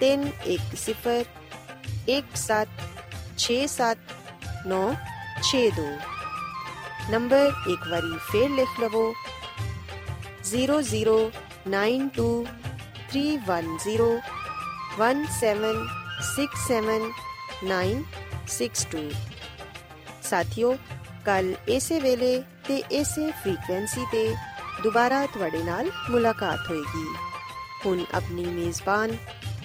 310 1767 ਨੰਬਰ ਇੱਕ ਵਾਰੀ ਫੇਰ ਲਿਖ ਲਵੋ। 0092311767962 ਸਾਥਿਓ, ਕੱਲ ਇਸੇ ਵੇਲੇ ਤੇ ਇਸੇ ਫ੍ਰੀਕਵੈਂਸੀ ਤੇ ਦੁਬਾਰਾ ਤੁਹਾਡੇ ਨਾਲ ਮੁਲਾਕਾਤ ਹੋਏਗੀ। ਹੁਣ ਆਪਣੀ ਮੇਜ਼ਬਾਨ